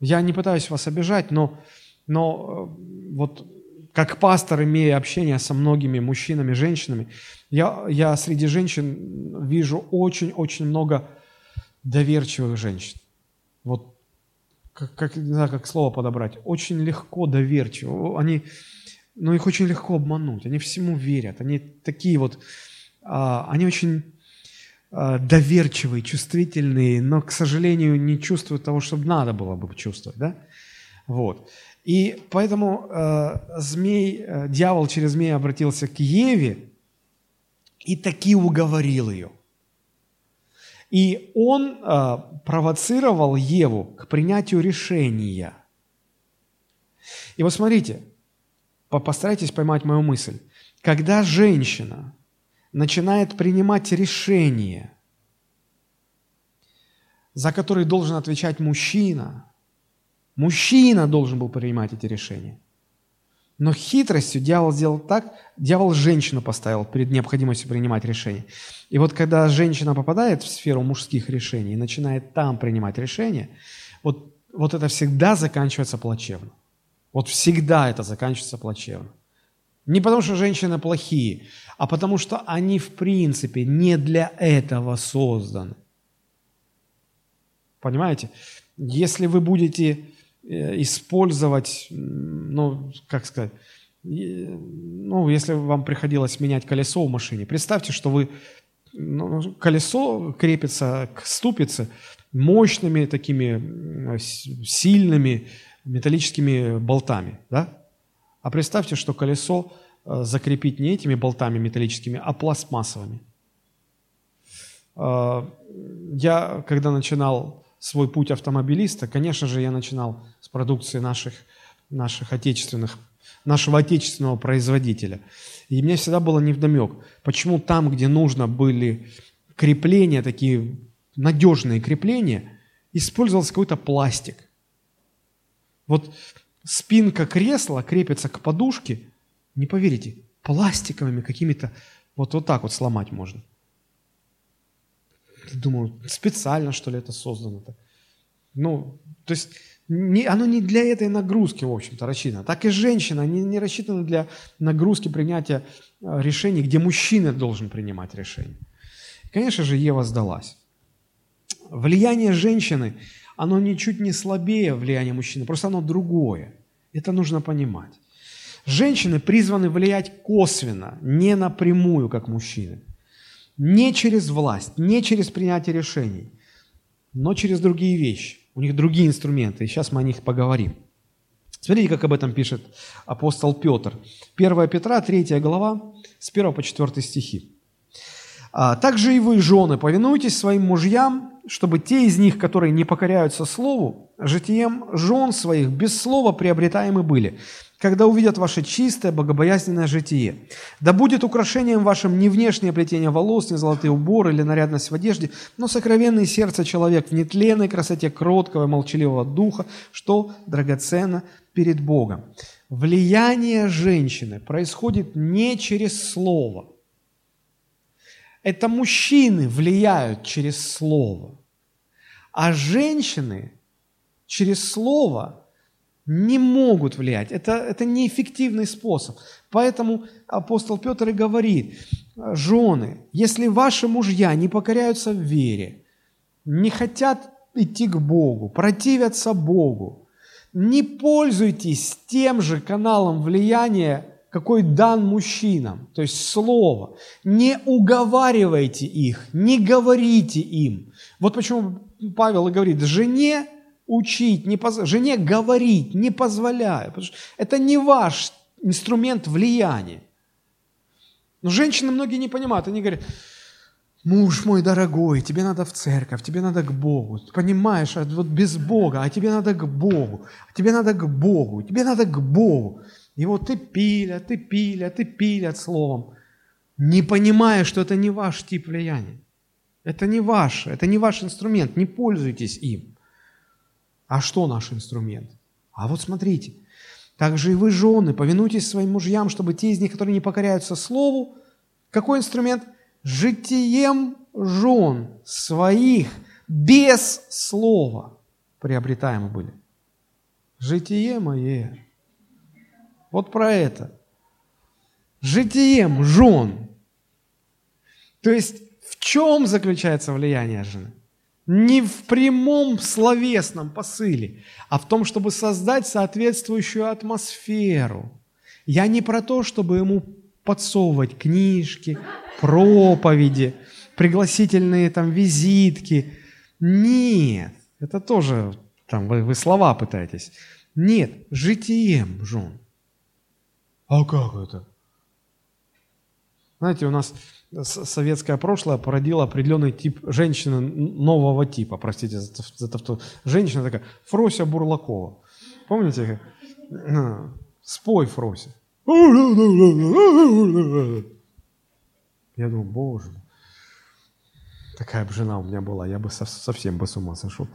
Я не пытаюсь вас обижать, но, но э, вот как пастор, имея общение со многими мужчинами, женщинами, я, я среди женщин вижу очень-очень много доверчивых женщин. Вот как, как, не знаю, как слово подобрать, очень легко доверчивы. Они, ну, их очень легко обмануть. Они всему верят. Они такие вот, а, они очень а, доверчивые, чувствительные, но, к сожалению, не чувствуют того, что надо было бы чувствовать, да? Вот. И поэтому э, змей, э, дьявол через змея обратился к Еве и таки уговорил ее. И он э, провоцировал Еву к принятию решения. И вот смотрите, постарайтесь поймать мою мысль. Когда женщина начинает принимать решение, за которые должен отвечать мужчина, мужчина должен был принимать эти решения. Но хитростью дьявол сделал так, дьявол женщину поставил перед необходимостью принимать решения. И вот когда женщина попадает в сферу мужских решений и начинает там принимать решения, вот, вот это всегда заканчивается плачевно. Вот всегда это заканчивается плачевно. Не потому, что женщины плохие, а потому, что они в принципе не для этого созданы. Понимаете? Если вы будете использовать, ну, как сказать, ну, если вам приходилось менять колесо в машине, представьте, что вы, ну, колесо крепится к ступице мощными такими сильными металлическими болтами, да? А представьте, что колесо э, закрепить не этими болтами металлическими, а пластмассовыми. Э, я, когда начинал свой путь автомобилиста, конечно же, я начинал с продукции наших, наших отечественных, нашего отечественного производителя. И мне всегда было невдомек, почему там, где нужно были крепления, такие надежные крепления, использовался какой-то пластик. Вот спинка кресла крепится к подушке, не поверите, пластиковыми какими-то, вот, вот так вот сломать можно. Думаю, специально, что ли, это создано-то. Ну, то есть не, оно не для этой нагрузки, в общем-то, рассчитано. Так и женщина, они не рассчитаны для нагрузки принятия э, решений, где мужчина должен принимать решения. конечно же, Ева сдалась. Влияние женщины, оно ничуть не слабее влияния мужчины, просто оно другое. Это нужно понимать. Женщины призваны влиять косвенно, не напрямую, как мужчины. Не через власть, не через принятие решений, но через другие вещи. У них другие инструменты, и сейчас мы о них поговорим. Смотрите, как об этом пишет апостол Петр. 1 Петра, 3 глава, с 1 по 4 стихи. «А «Также и вы, жены, повинуйтесь своим мужьям, чтобы те из них, которые не покоряются слову, житием жен своих без слова приобретаемы были, когда увидят ваше чистое, богобоязненное житие. Да будет украшением вашим не внешнее плетение волос, не золотые уборы или нарядность в одежде, но сокровенное сердце человек в нетленной красоте кроткого и молчаливого духа, что драгоценно перед Богом. Влияние женщины происходит не через слово. Это мужчины влияют через слово. А женщины через слово не могут влиять. Это, это неэффективный способ. Поэтому апостол Петр и говорит, жены, если ваши мужья не покоряются в вере, не хотят идти к Богу, противятся Богу, не пользуйтесь тем же каналом влияния, какой дан мужчинам, то есть слово. Не уговаривайте их, не говорите им. Вот почему Павел и говорит, жене учить, не поз... жене говорить не позволяю. Потому что это не ваш инструмент влияния. Но женщины многие не понимают. Они говорят, муж мой дорогой, тебе надо в церковь, тебе надо к Богу. Ты понимаешь, а вот без Бога, а тебе надо к Богу, а тебе надо к Богу, тебе надо к Богу. И вот ты пилят, ты пилят, ты пилят словом, не понимая, что это не ваш тип влияния. Это не ваш, это не ваш инструмент, не пользуйтесь им. А что наш инструмент? А вот смотрите, также и вы, жены, повинуйтесь своим мужьям, чтобы те из них, которые не покоряются слову, какой инструмент? Житием жен своих без слова приобретаемы были. Житие мое. Вот про это. Житием жен. То есть в чем заключается влияние жены? Не в прямом словесном посыле, а в том, чтобы создать соответствующую атмосферу. Я не про то, чтобы ему подсовывать книжки, проповеди, пригласительные там визитки. Нет, это тоже там вы, вы слова пытаетесь. Нет, житием жен. А как это? Знаете, у нас советское прошлое породило определенный тип женщины нового типа, простите за, то, женщина такая, Фрося Бурлакова. Помните? Спой, Фрося. Я думаю, боже. Такая бы жена у меня была, я бы совсем бы с ума сошел.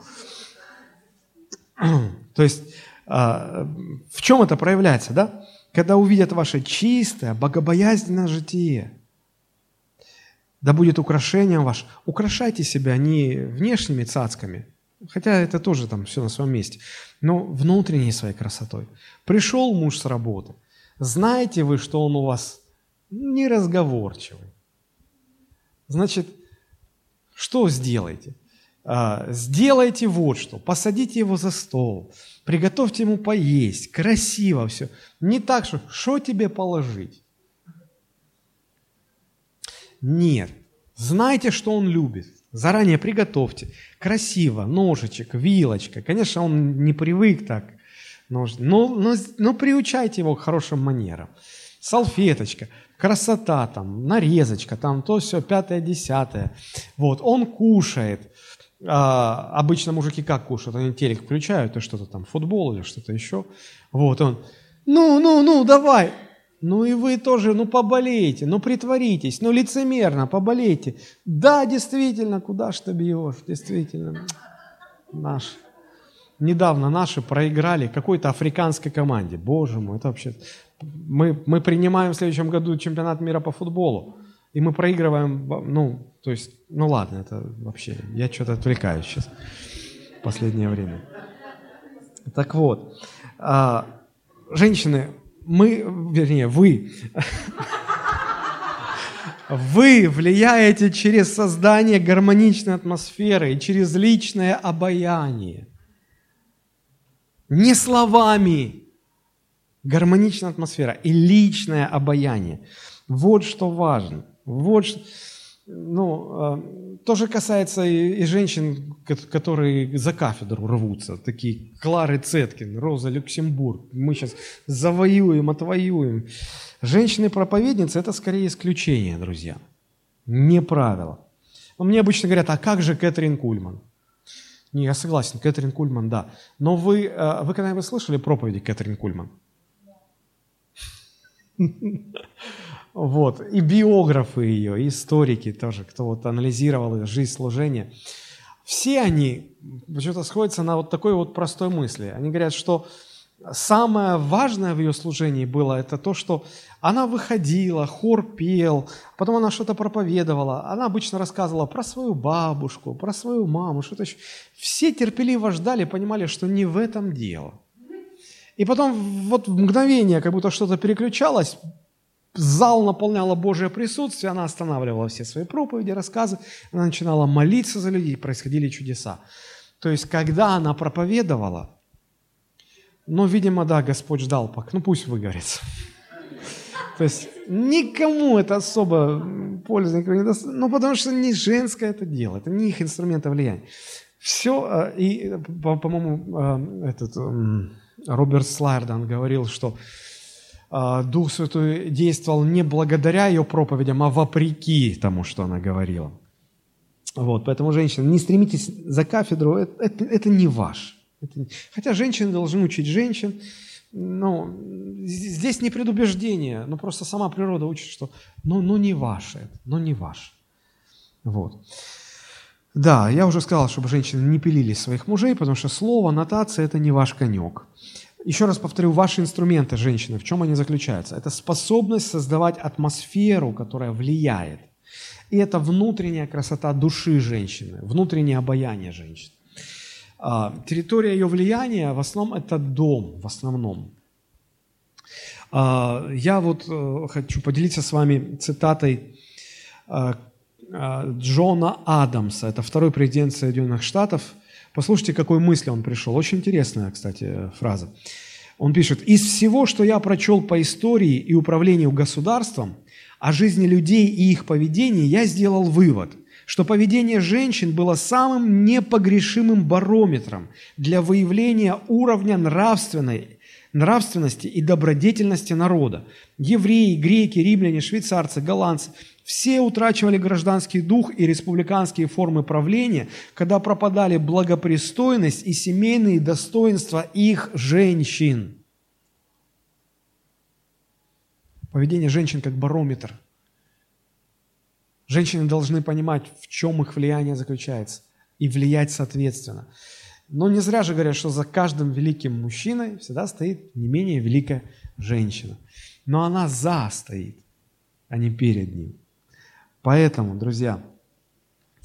[CLEARS THROAT] То есть, а, в чем это проявляется, да? Когда увидят ваше чистое, богобоязненное житие – да будет украшением ваш. Украшайте себя не внешними цацками, хотя это тоже там все на своем месте, но внутренней своей красотой. Пришел муж с работы, знаете вы, что он у вас неразговорчивый. Значит, что сделайте? А, сделайте вот что, посадите его за стол, приготовьте ему поесть, красиво все. Не так, что что тебе положить? Нет. Знайте, что он любит. Заранее приготовьте. Красиво, ножичек, вилочка. Конечно, он не привык так. Но, но, но приучайте его к хорошим манерам. Салфеточка, красота там, нарезочка, там то все, пятое, десятое. Вот, он кушает. А, обычно мужики как кушают? Они телек включают и что-то там, футбол или что-то еще. Вот он, ну, ну, ну, давай. Ну и вы тоже, ну поболейте, ну притворитесь, ну лицемерно поболейте. Да, действительно, куда ж ты бьешь, действительно. Наш. Недавно наши проиграли какой-то африканской команде. Боже мой, это вообще... Мы, мы принимаем в следующем году чемпионат мира по футболу. И мы проигрываем, ну, то есть, ну ладно, это вообще, я что-то отвлекаюсь сейчас в последнее время. Так вот, а, женщины, мы, вернее, вы, вы влияете через создание гармоничной атмосферы и через личное обаяние. Не словами. Гармоничная атмосфера и личное обаяние. Вот что важно. Вот что... Ну, э, тоже касается и, и женщин, которые за кафедру рвутся, такие Клары Цеткин, Роза Люксембург. Мы сейчас завоюем, отвоюем. Женщины-проповедницы – это скорее исключение, друзья, не правило. Но мне обычно говорят, а как же Кэтрин Кульман? Не, я согласен, Кэтрин Кульман, да. Но вы, э, вы когда-нибудь слышали проповеди Кэтрин Кульман? Вот. И биографы ее, и историки тоже, кто вот анализировал ее жизнь, служение. Все они почему-то сходятся на вот такой вот простой мысли. Они говорят, что самое важное в ее служении было это то, что она выходила, хор пел, потом она что-то проповедовала. Она обычно рассказывала про свою бабушку, про свою маму, что-то еще. Все терпеливо ждали, понимали, что не в этом дело. И потом вот в мгновение, как будто что-то переключалось, зал наполняло Божье присутствие, она останавливала все свои проповеди, рассказы, она начинала молиться за людей, происходили чудеса. То есть, когда она проповедовала, ну, видимо, да, Господь ждал, ну, пусть выгорится. То есть, никому это особо пользы никого не даст, ну, потому что не женское это дело, это не их инструменты влияния. Все, э, и, по-моему, э, этот Роберт Слайердан говорил, что Дух Святой действовал не благодаря ее проповедям, а вопреки тому, что она говорила. Вот, поэтому, женщины, не стремитесь за кафедру, это, это, это не ваш. Это, хотя женщины должны учить женщин, но здесь не предубеждение, но просто сама природа учит, что ну, ну не ваше это, ну не ваше. Вот. Да, я уже сказал, чтобы женщины не пилили своих мужей, потому что слово, нотация – это не ваш конек. Еще раз повторю, ваши инструменты, женщины, в чем они заключаются? Это способность создавать атмосферу, которая влияет. И это внутренняя красота души женщины, внутреннее обаяние женщины. А, территория ее влияния в основном это дом, в основном. А, я вот э, хочу поделиться с вами цитатой а, Джона Адамса, это второй президент Соединенных Штатов, Послушайте, какой мысли он пришел. Очень интересная, кстати, фраза. Он пишет, «Из всего, что я прочел по истории и управлению государством, о жизни людей и их поведении, я сделал вывод, что поведение женщин было самым непогрешимым барометром для выявления уровня нравственной нравственности и добродетельности народа. Евреи, греки, римляне, швейцарцы, голландцы – все утрачивали гражданский дух и республиканские формы правления, когда пропадали благопристойность и семейные достоинства их женщин. Поведение женщин как барометр. Женщины должны понимать, в чем их влияние заключается, и влиять соответственно. Но не зря же говорят, что за каждым великим мужчиной всегда стоит не менее великая женщина. Но она за стоит, а не перед ним. Поэтому, друзья,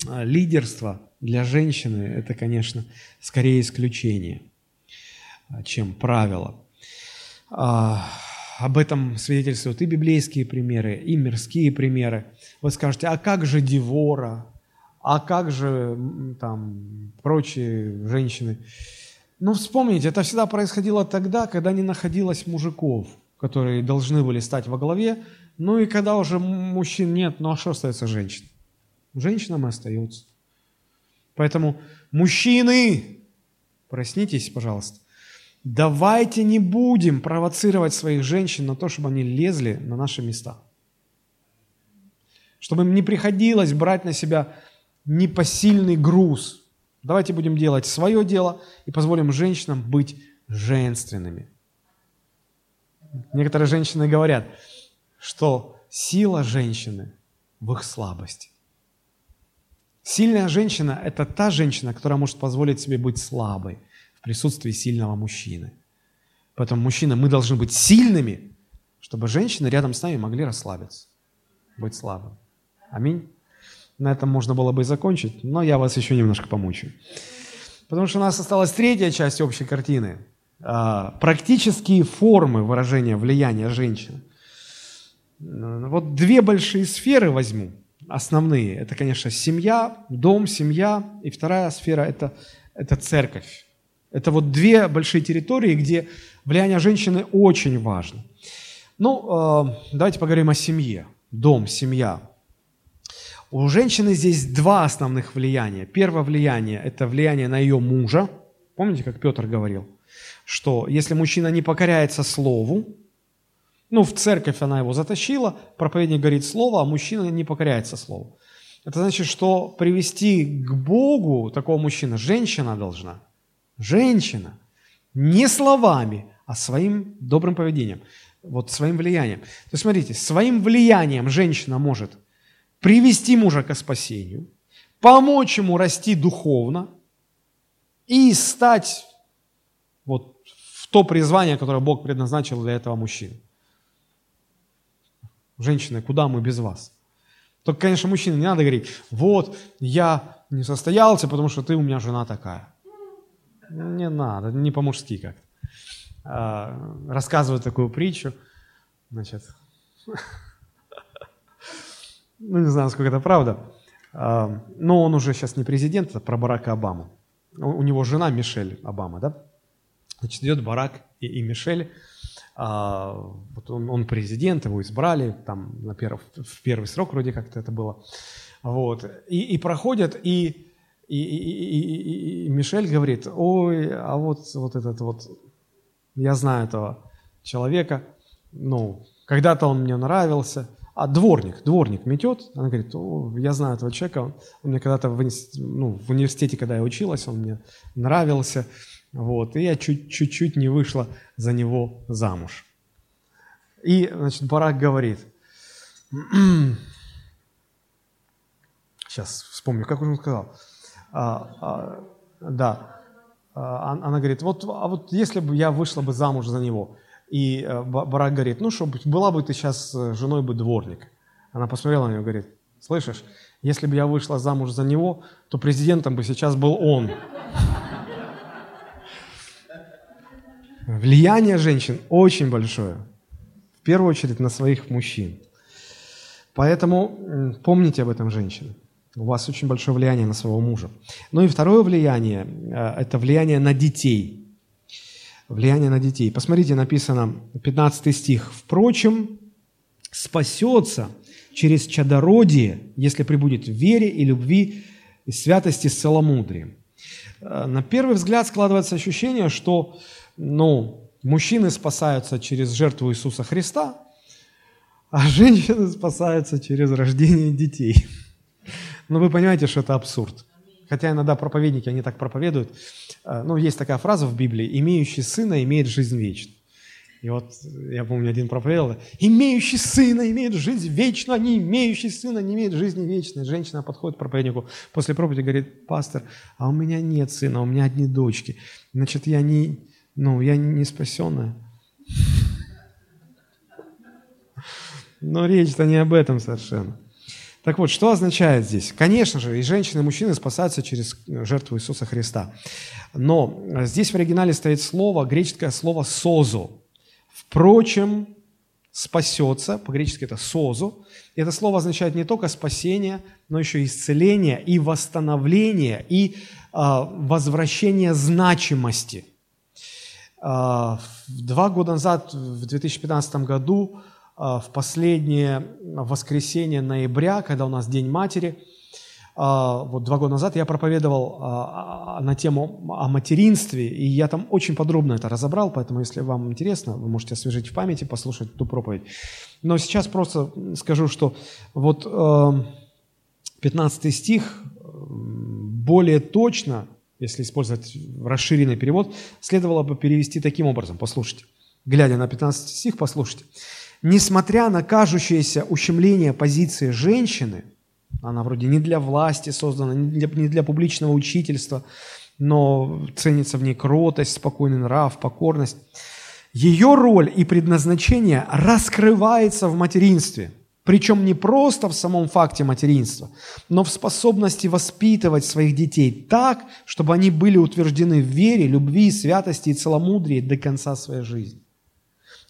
а, лидерство для женщины – это, конечно, скорее исключение, а, чем правило. А, об этом свидетельствуют и библейские примеры, и мирские примеры. Вы скажете, а как же Девора, а как же там прочие женщины? Ну, вспомните, это всегда происходило тогда, когда не находилось мужиков, которые должны были стать во главе, ну и когда уже мужчин нет, ну а что остается женщин? Женщинам и остается. Поэтому мужчины, проснитесь, пожалуйста. Давайте не будем провоцировать своих женщин на то, чтобы они лезли на наши места. Чтобы им не приходилось брать на себя непосильный груз. Давайте будем делать свое дело и позволим женщинам быть женственными. Некоторые женщины говорят, что сила женщины в их слабости. Сильная женщина – это та женщина, которая может позволить себе быть слабой в присутствии сильного мужчины. Поэтому, мужчины, мы должны быть сильными, чтобы женщины рядом с нами могли расслабиться, быть слабым. Аминь. На этом можно было бы и закончить, но я вас еще немножко помучаю. Потому что у нас осталась третья часть общей картины. А, практические формы выражения влияния женщин – вот две большие сферы возьму, основные. Это, конечно, семья, дом, семья. И вторая сфера это, – это церковь. Это вот две большие территории, где влияние женщины очень важно. Ну, э, давайте поговорим о семье. Дом, семья. У женщины здесь два основных влияния. Первое влияние – это влияние на ее мужа. Помните, как Петр говорил, что если мужчина не покоряется слову, ну, в церковь она его затащила, проповедник говорит слово, а мужчина не покоряется слову. Это значит, что привести к Богу такого мужчину женщина должна. Женщина. Не словами, а своим добрым поведением. Вот своим влиянием. То есть смотрите, своим влиянием женщина может привести мужа к спасению, помочь ему расти духовно и стать вот в то призвание, которое Бог предназначил для этого мужчины. Женщины, куда мы без вас? Только, конечно, мужчине не надо говорить, вот, я не состоялся, потому что ты у меня жена такая. Не надо, не по-мужски как-то. А, рассказывают такую притчу, значит, [LAUGHS] ну, не знаю, сколько это правда, а, но он уже сейчас не президент, это про Барака Обаму. У него жена Мишель Обама, да? Значит, идет Барак и, и Мишель, а, вот он, он президент, его избрали, там на перв, в первый срок вроде как-то это было, вот, и, и проходят, и, и, и, и, и Мишель говорит, ой, а вот, вот этот вот, я знаю этого человека, ну, когда-то он мне нравился, а дворник, дворник метет, она говорит, О, я знаю этого человека, он, он мне когда-то в, ну, в университете, когда я училась, он мне нравился, вот, и я чуть-чуть не вышла за него замуж. И, значит, Барак говорит, [CLEARS THROAT] сейчас вспомню, как он сказал, а, а, да, а, она говорит, вот, а вот если бы я вышла бы замуж за него, и а, Барак говорит, ну, чтобы была бы ты сейчас э, женой бы дворник. Она посмотрела на него и говорит, слышишь, если бы я вышла замуж за него, то президентом бы сейчас был он. Влияние женщин очень большое. В первую очередь на своих мужчин. Поэтому помните об этом, женщины. У вас очень большое влияние на своего мужа. Ну и второе влияние э, – это влияние на детей. Влияние на детей. Посмотрите, написано 15 стих. «Впрочем, спасется через чадородие, если прибудет в вере и любви и святости с целомудрием». Э, на первый взгляд складывается ощущение, что ну, мужчины спасаются через жертву Иисуса Христа, а [LAUGHS] женщины спасаются через рождение детей. Но вы понимаете, что это абсурд. Хотя иногда проповедники, они так проповедуют. Э, ну, есть такая фраза в Библии, имеющий сына имеет жизнь вечную. И вот я помню, один проповедовал, имеющий сына имеет жизнь вечную, а не имеющий сына не имеет жизни вечной. Женщина подходит к проповеднику после проповеди говорит, пастор, а у меня нет сына, у меня одни дочки. Значит, я не, ну, я не спасенная. Но речь-то не об этом совершенно. Так вот, что означает здесь? Конечно же, и женщины, и мужчины спасаются через жертву Иисуса Христа. Но здесь в оригинале стоит слово, греческое слово «созу». Впрочем, спасется, по-гречески это «созу». И это слово означает не только спасение, но еще исцеление и восстановление, и э, возвращение значимости – два года назад, в 2015 году, а, в последнее воскресенье ноября, когда у нас День матери, а, вот два года назад я проповедовал на тему о материнстве, и я там очень подробно это разобрал, поэтому если вам интересно, вы можете освежить в памяти, послушать ту проповедь. Но сейчас просто скажу, что вот 15 стих более точно если использовать расширенный перевод, следовало бы перевести таким образом. Послушайте. Глядя на 15 стих, послушайте. «Несмотря на кажущееся ущемление позиции женщины, она вроде не для власти создана, не для, не для публичного учительства, но ценится в ней кротость, спокойный нрав, покорность, ее роль и предназначение раскрывается в материнстве – причем не просто в самом факте материнства, но в способности воспитывать своих детей так, чтобы они были утверждены в вере, любви, святости и целомудрии до конца своей жизни.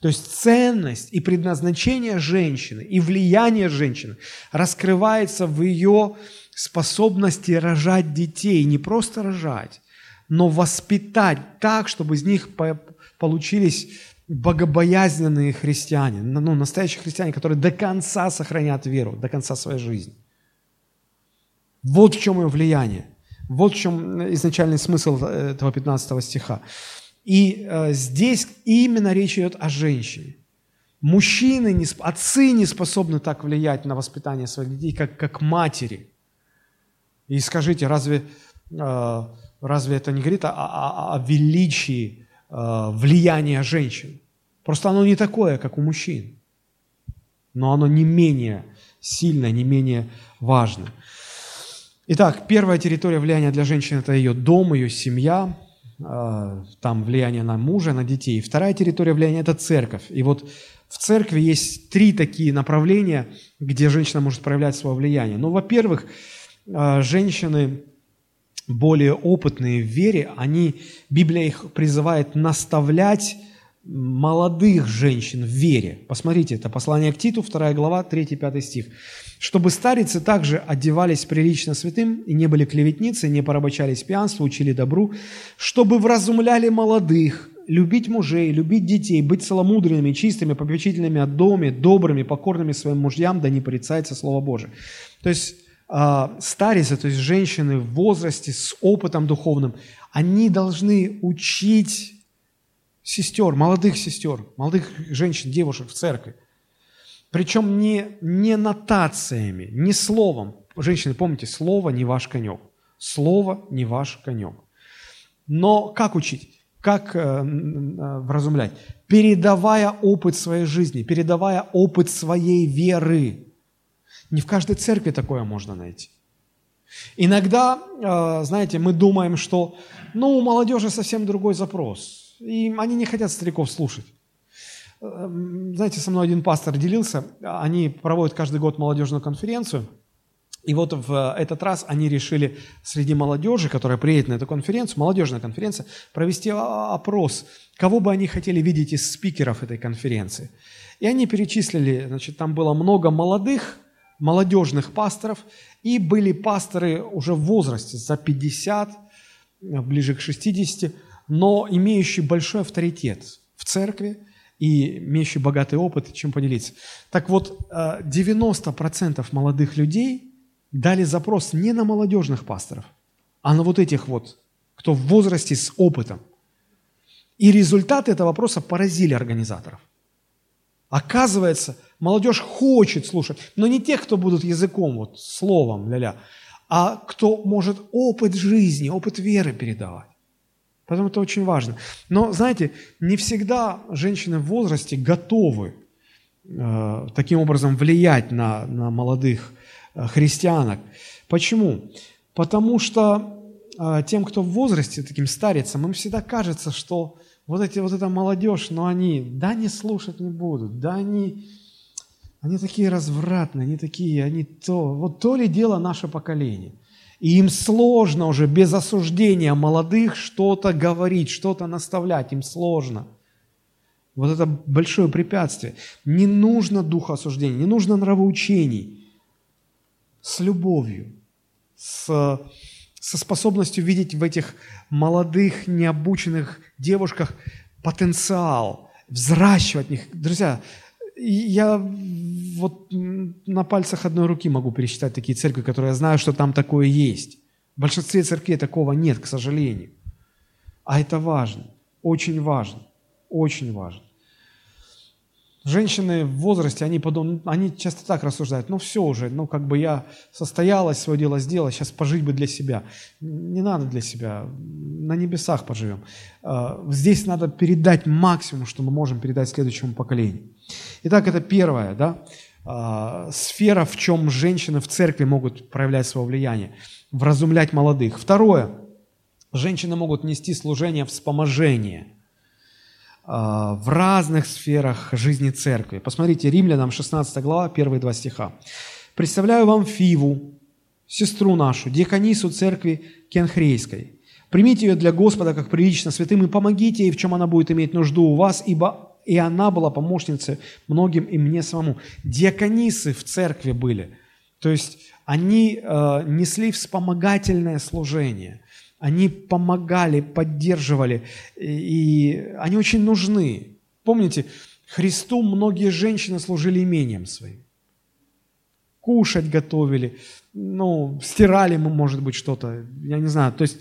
То есть ценность и предназначение женщины и влияние женщины раскрывается в ее способности рожать детей, не просто рожать, но воспитать так, чтобы из них получились богобоязненные христиане, ну, настоящие христиане, которые до конца сохранят веру, до конца своей жизни. Вот в чем ее влияние. Вот в чем изначальный смысл этого 15 стиха. И э, здесь именно речь идет о женщине. Мужчины, не, отцы не способны так влиять на воспитание своих детей, как, как матери. И скажите, разве, э, разве это не говорит о, о, о величии Э, влияние женщин. Просто оно не такое, как у мужчин. Но оно не менее сильное, не менее важное. Итак, первая территория влияния для женщины – это ее дом, ее семья, а, там влияние на мужа, на детей. Вторая территория влияния – это церковь. И вот в церкви есть три такие направления, где женщина может проявлять свое влияние. Ну, во-первых, а, женщины более опытные в вере, они, Библия их призывает наставлять молодых женщин в вере. Посмотрите, это послание к Титу, 2 глава, 3-5 стих. «Чтобы старицы также одевались прилично святым, и не были клеветницы, не порабочались пьянству, учили добру, чтобы вразумляли молодых, любить мужей, любить детей, быть целомудренными, чистыми, попечительными от доме, добрыми, покорными своим мужьям, да не порицается Слово Божие». То есть старицы, то есть женщины в возрасте с опытом духовным, они должны учить сестер, молодых сестер, молодых женщин, девушек в церкви. Причем не, не нотациями, не словом. Женщины, помните, слово не ваш конек. Слово не ваш конек. Но как учить? Как э, э, вразумлять? Передавая опыт своей жизни, передавая опыт своей веры. Не в каждой церкви такое можно найти. Иногда, э, знаете, мы думаем, что ну, у молодежи совсем другой запрос и они не хотят стариков слушать. Эм, знаете, со мной один пастор делился, они проводят каждый год молодежную конференцию, и вот в этот раз они решили среди молодежи, которая приедет на эту конференцию, молодежная конференция, провести опрос, кого бы они хотели видеть из спикеров этой конференции. И они перечислили, значит, там было много молодых, молодежных пасторов, и были пасторы уже в возрасте, за 50, ближе к 60, но имеющий большой авторитет в церкви и имеющий богатый опыт, чем поделиться. Так вот, 90% э, молодых людей дали запрос не на молодежных пасторов, а на вот этих вот, кто в возрасте с опытом. И результаты этого вопроса поразили организаторов. Оказывается, молодежь хочет слушать, но не тех, кто будут языком, вот, словом, ля-ля, а кто может опыт жизни, опыт веры передавать. Поэтому это очень важно. Но, знаете, не всегда женщины в возрасте готовы э, таким образом влиять на, на молодых э, христианок. Почему? Потому что э, тем, кто в возрасте, таким старицам, им всегда кажется, что вот, эти, вот эта молодежь, но они, да, не слушать не будут, да, они, они такие развратные, они такие, они то, вот то ли дело наше поколение – и им сложно уже без осуждения молодых что-то говорить, что-то наставлять. Им сложно. Вот это большое препятствие. Не нужно духа осуждения, не нужно нравоучений. С любовью, с, со способностью видеть в этих молодых, необученных девушках потенциал, взращивать них. Друзья, я вот на пальцах одной руки могу пересчитать такие церкви, которые я знаю, что там такое есть. В большинстве церквей такого нет, к сожалению. А это важно, очень важно, очень важно. Женщины в возрасте, они, подум... они часто так рассуждают, ну все уже, ну как бы я состоялась, свое дело сделала, сейчас пожить бы для себя. Не надо для себя, на небесах поживем. А, здесь надо передать максимум, что мы можем передать следующему поколению. Итак, это первое, да, а, сфера, в чем женщины в церкви могут проявлять свое влияние, вразумлять молодых. Второе, женщины могут нести служение вспоможения – а, в разных сферах жизни церкви. Посмотрите, Римлянам 16 глава, первые два стиха. «Представляю вам Фиву, сестру нашу, диаконису церкви Кенхрейской. Примите ее для Господа, как прилично святым, и помогите ей, в чем она будет иметь нужду у вас, ибо и она была помощницей многим и мне самому». Диаконисы в церкви были. То есть они э, несли вспомогательное служение – они помогали, поддерживали, и они очень нужны. Помните, Христу многие женщины служили имением своим. Кушать готовили, ну, стирали может быть, что-то, я не знаю. То есть,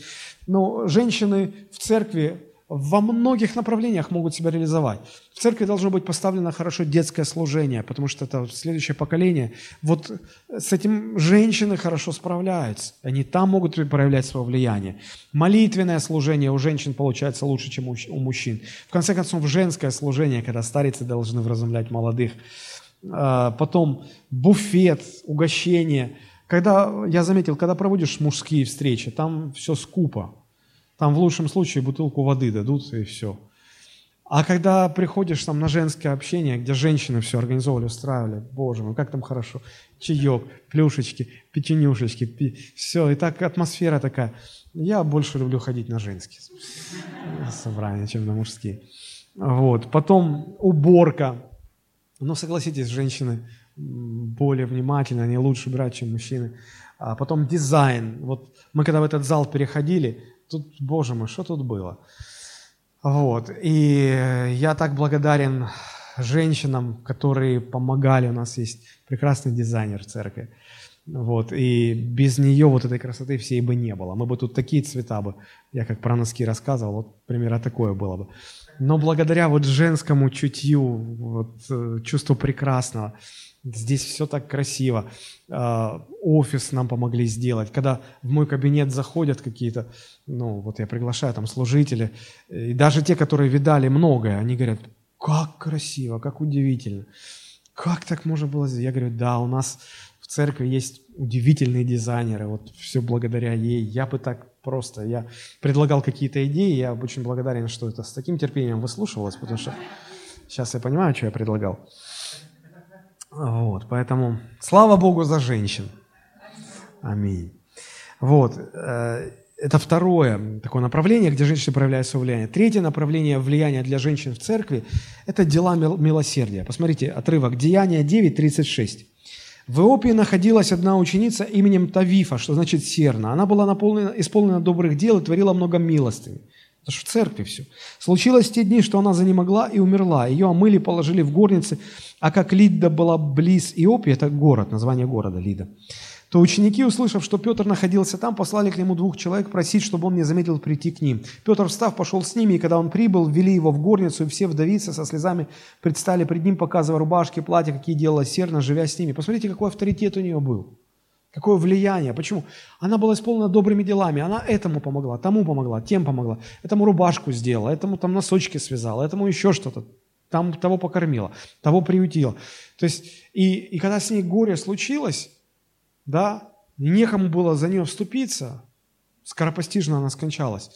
ну, женщины в церкви, во многих направлениях могут себя реализовать. В церкви должно быть поставлено хорошо детское служение, потому что это следующее поколение. Вот с этим женщины хорошо справляются. Они там могут проявлять свое влияние. Молитвенное служение у женщин получается лучше, чем у мужчин. В конце концов, женское служение, когда старицы должны вразумлять молодых. А, потом буфет, угощение. Когда, я заметил, когда проводишь мужские встречи, там все скупо там в лучшем случае бутылку воды дадут и все. А когда приходишь там на женское общение, где женщины все организовывали, устраивали, боже мой, как там хорошо, чаек, плюшечки, печенюшечки, пи... все, и так атмосфера такая. Я больше люблю ходить на женские собрания, чем на мужские. Вот. Потом уборка. Но согласитесь, женщины более внимательны, они лучше брать, чем мужчины. А потом дизайн. Вот мы когда в этот зал переходили, тут, боже мой, что тут было? Вот. И я так благодарен женщинам, которые помогали. У нас есть прекрасный дизайнер церкви. Вот. И без нее вот этой красоты всей бы не было. Мы бы тут такие цвета бы, я как про носки рассказывал, вот примерно такое было бы. Но благодаря вот женскому чутью, вот, э, чувству прекрасного, Здесь все так красиво. А, офис нам помогли сделать. Когда в мой кабинет заходят какие-то, ну вот я приглашаю там служители, и даже те, которые видали многое, они говорят, как красиво, как удивительно. Как так можно было сделать? Я говорю, да, у нас в церкви есть удивительные дизайнеры, вот все благодаря ей. Я бы так просто, я предлагал какие-то идеи, я очень благодарен, что это с таким терпением выслушивалось, потому что сейчас я понимаю, что я предлагал. Вот, поэтому слава Богу за женщин. Аминь. Вот, э, это второе такое направление, где женщины проявляют свое влияние. Третье направление влияния для женщин в церкви – это дела милосердия. Посмотрите, отрывок Деяния 9.36. В Иопии находилась одна ученица именем Тавифа, что значит серна. Она была наполнена, исполнена добрых дел и творила много милостыни. Это же в церкви все. Случилось в те дни, что она занемогла и умерла. Ее омыли, положили в горнице, а как Лида была близ Иопии, это город, название города Лида, то ученики, услышав, что Петр находился там, послали к нему двух человек просить, чтобы он не заметил прийти к ним. Петр, встав, пошел с ними, и когда он прибыл, ввели его в горницу, и все вдовицы со слезами предстали пред ним, показывая рубашки, платья, какие делала серна, живя с ними. Посмотрите, какой авторитет у нее был. Какое влияние? Почему? Она была исполнена добрыми делами. Она этому помогла, тому помогла, тем помогла. Этому рубашку сделала, этому там носочки связала, этому еще что-то. Там того покормила, того приютила. То есть, и, и когда с ней горе случилось, да, некому было за нее вступиться, скоропостижно она скончалась.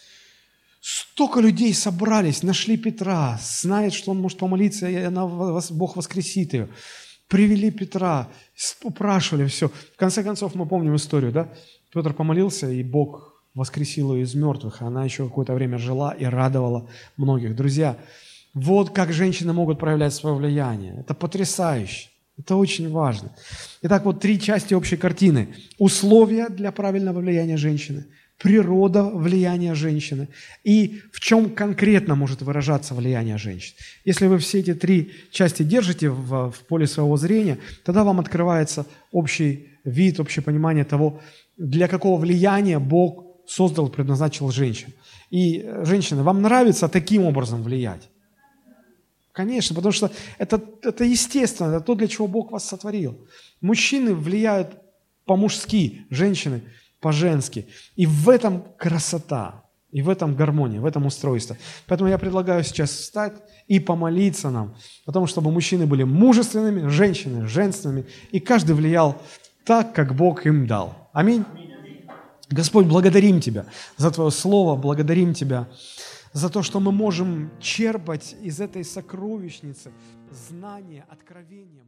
Столько людей собрались, нашли Петра, знает, что он может помолиться, и она, Бог воскресит ее привели Петра, упрашивали все. В конце концов, мы помним историю, да? Петр помолился, и Бог воскресил ее из мертвых. Она еще какое-то время жила и радовала многих. Друзья, вот как женщины могут проявлять свое влияние. Это потрясающе. Это очень важно. Итак, вот три части общей картины. Условия для правильного влияния женщины – природа влияния женщины и в чем конкретно может выражаться влияние женщин. Если вы все эти три части держите в, в поле своего зрения, тогда вам открывается общий вид, общее понимание того, для какого влияния Бог создал, предназначил женщин. И, э, женщины, вам нравится таким образом влиять? Конечно, потому что это, это естественно, это то, для чего Бог вас сотворил. Мужчины влияют по-мужски, женщины – по-женски. И в этом красота, и в этом гармония, в этом устройство. Поэтому я предлагаю сейчас встать и помолиться нам о том, чтобы мужчины были мужественными, женщины женственными, и каждый влиял так, как Бог им дал. Аминь. Господь, благодарим Тебя за Твое Слово, благодарим Тебя за то, что мы можем черпать из этой сокровищницы знания, откровения.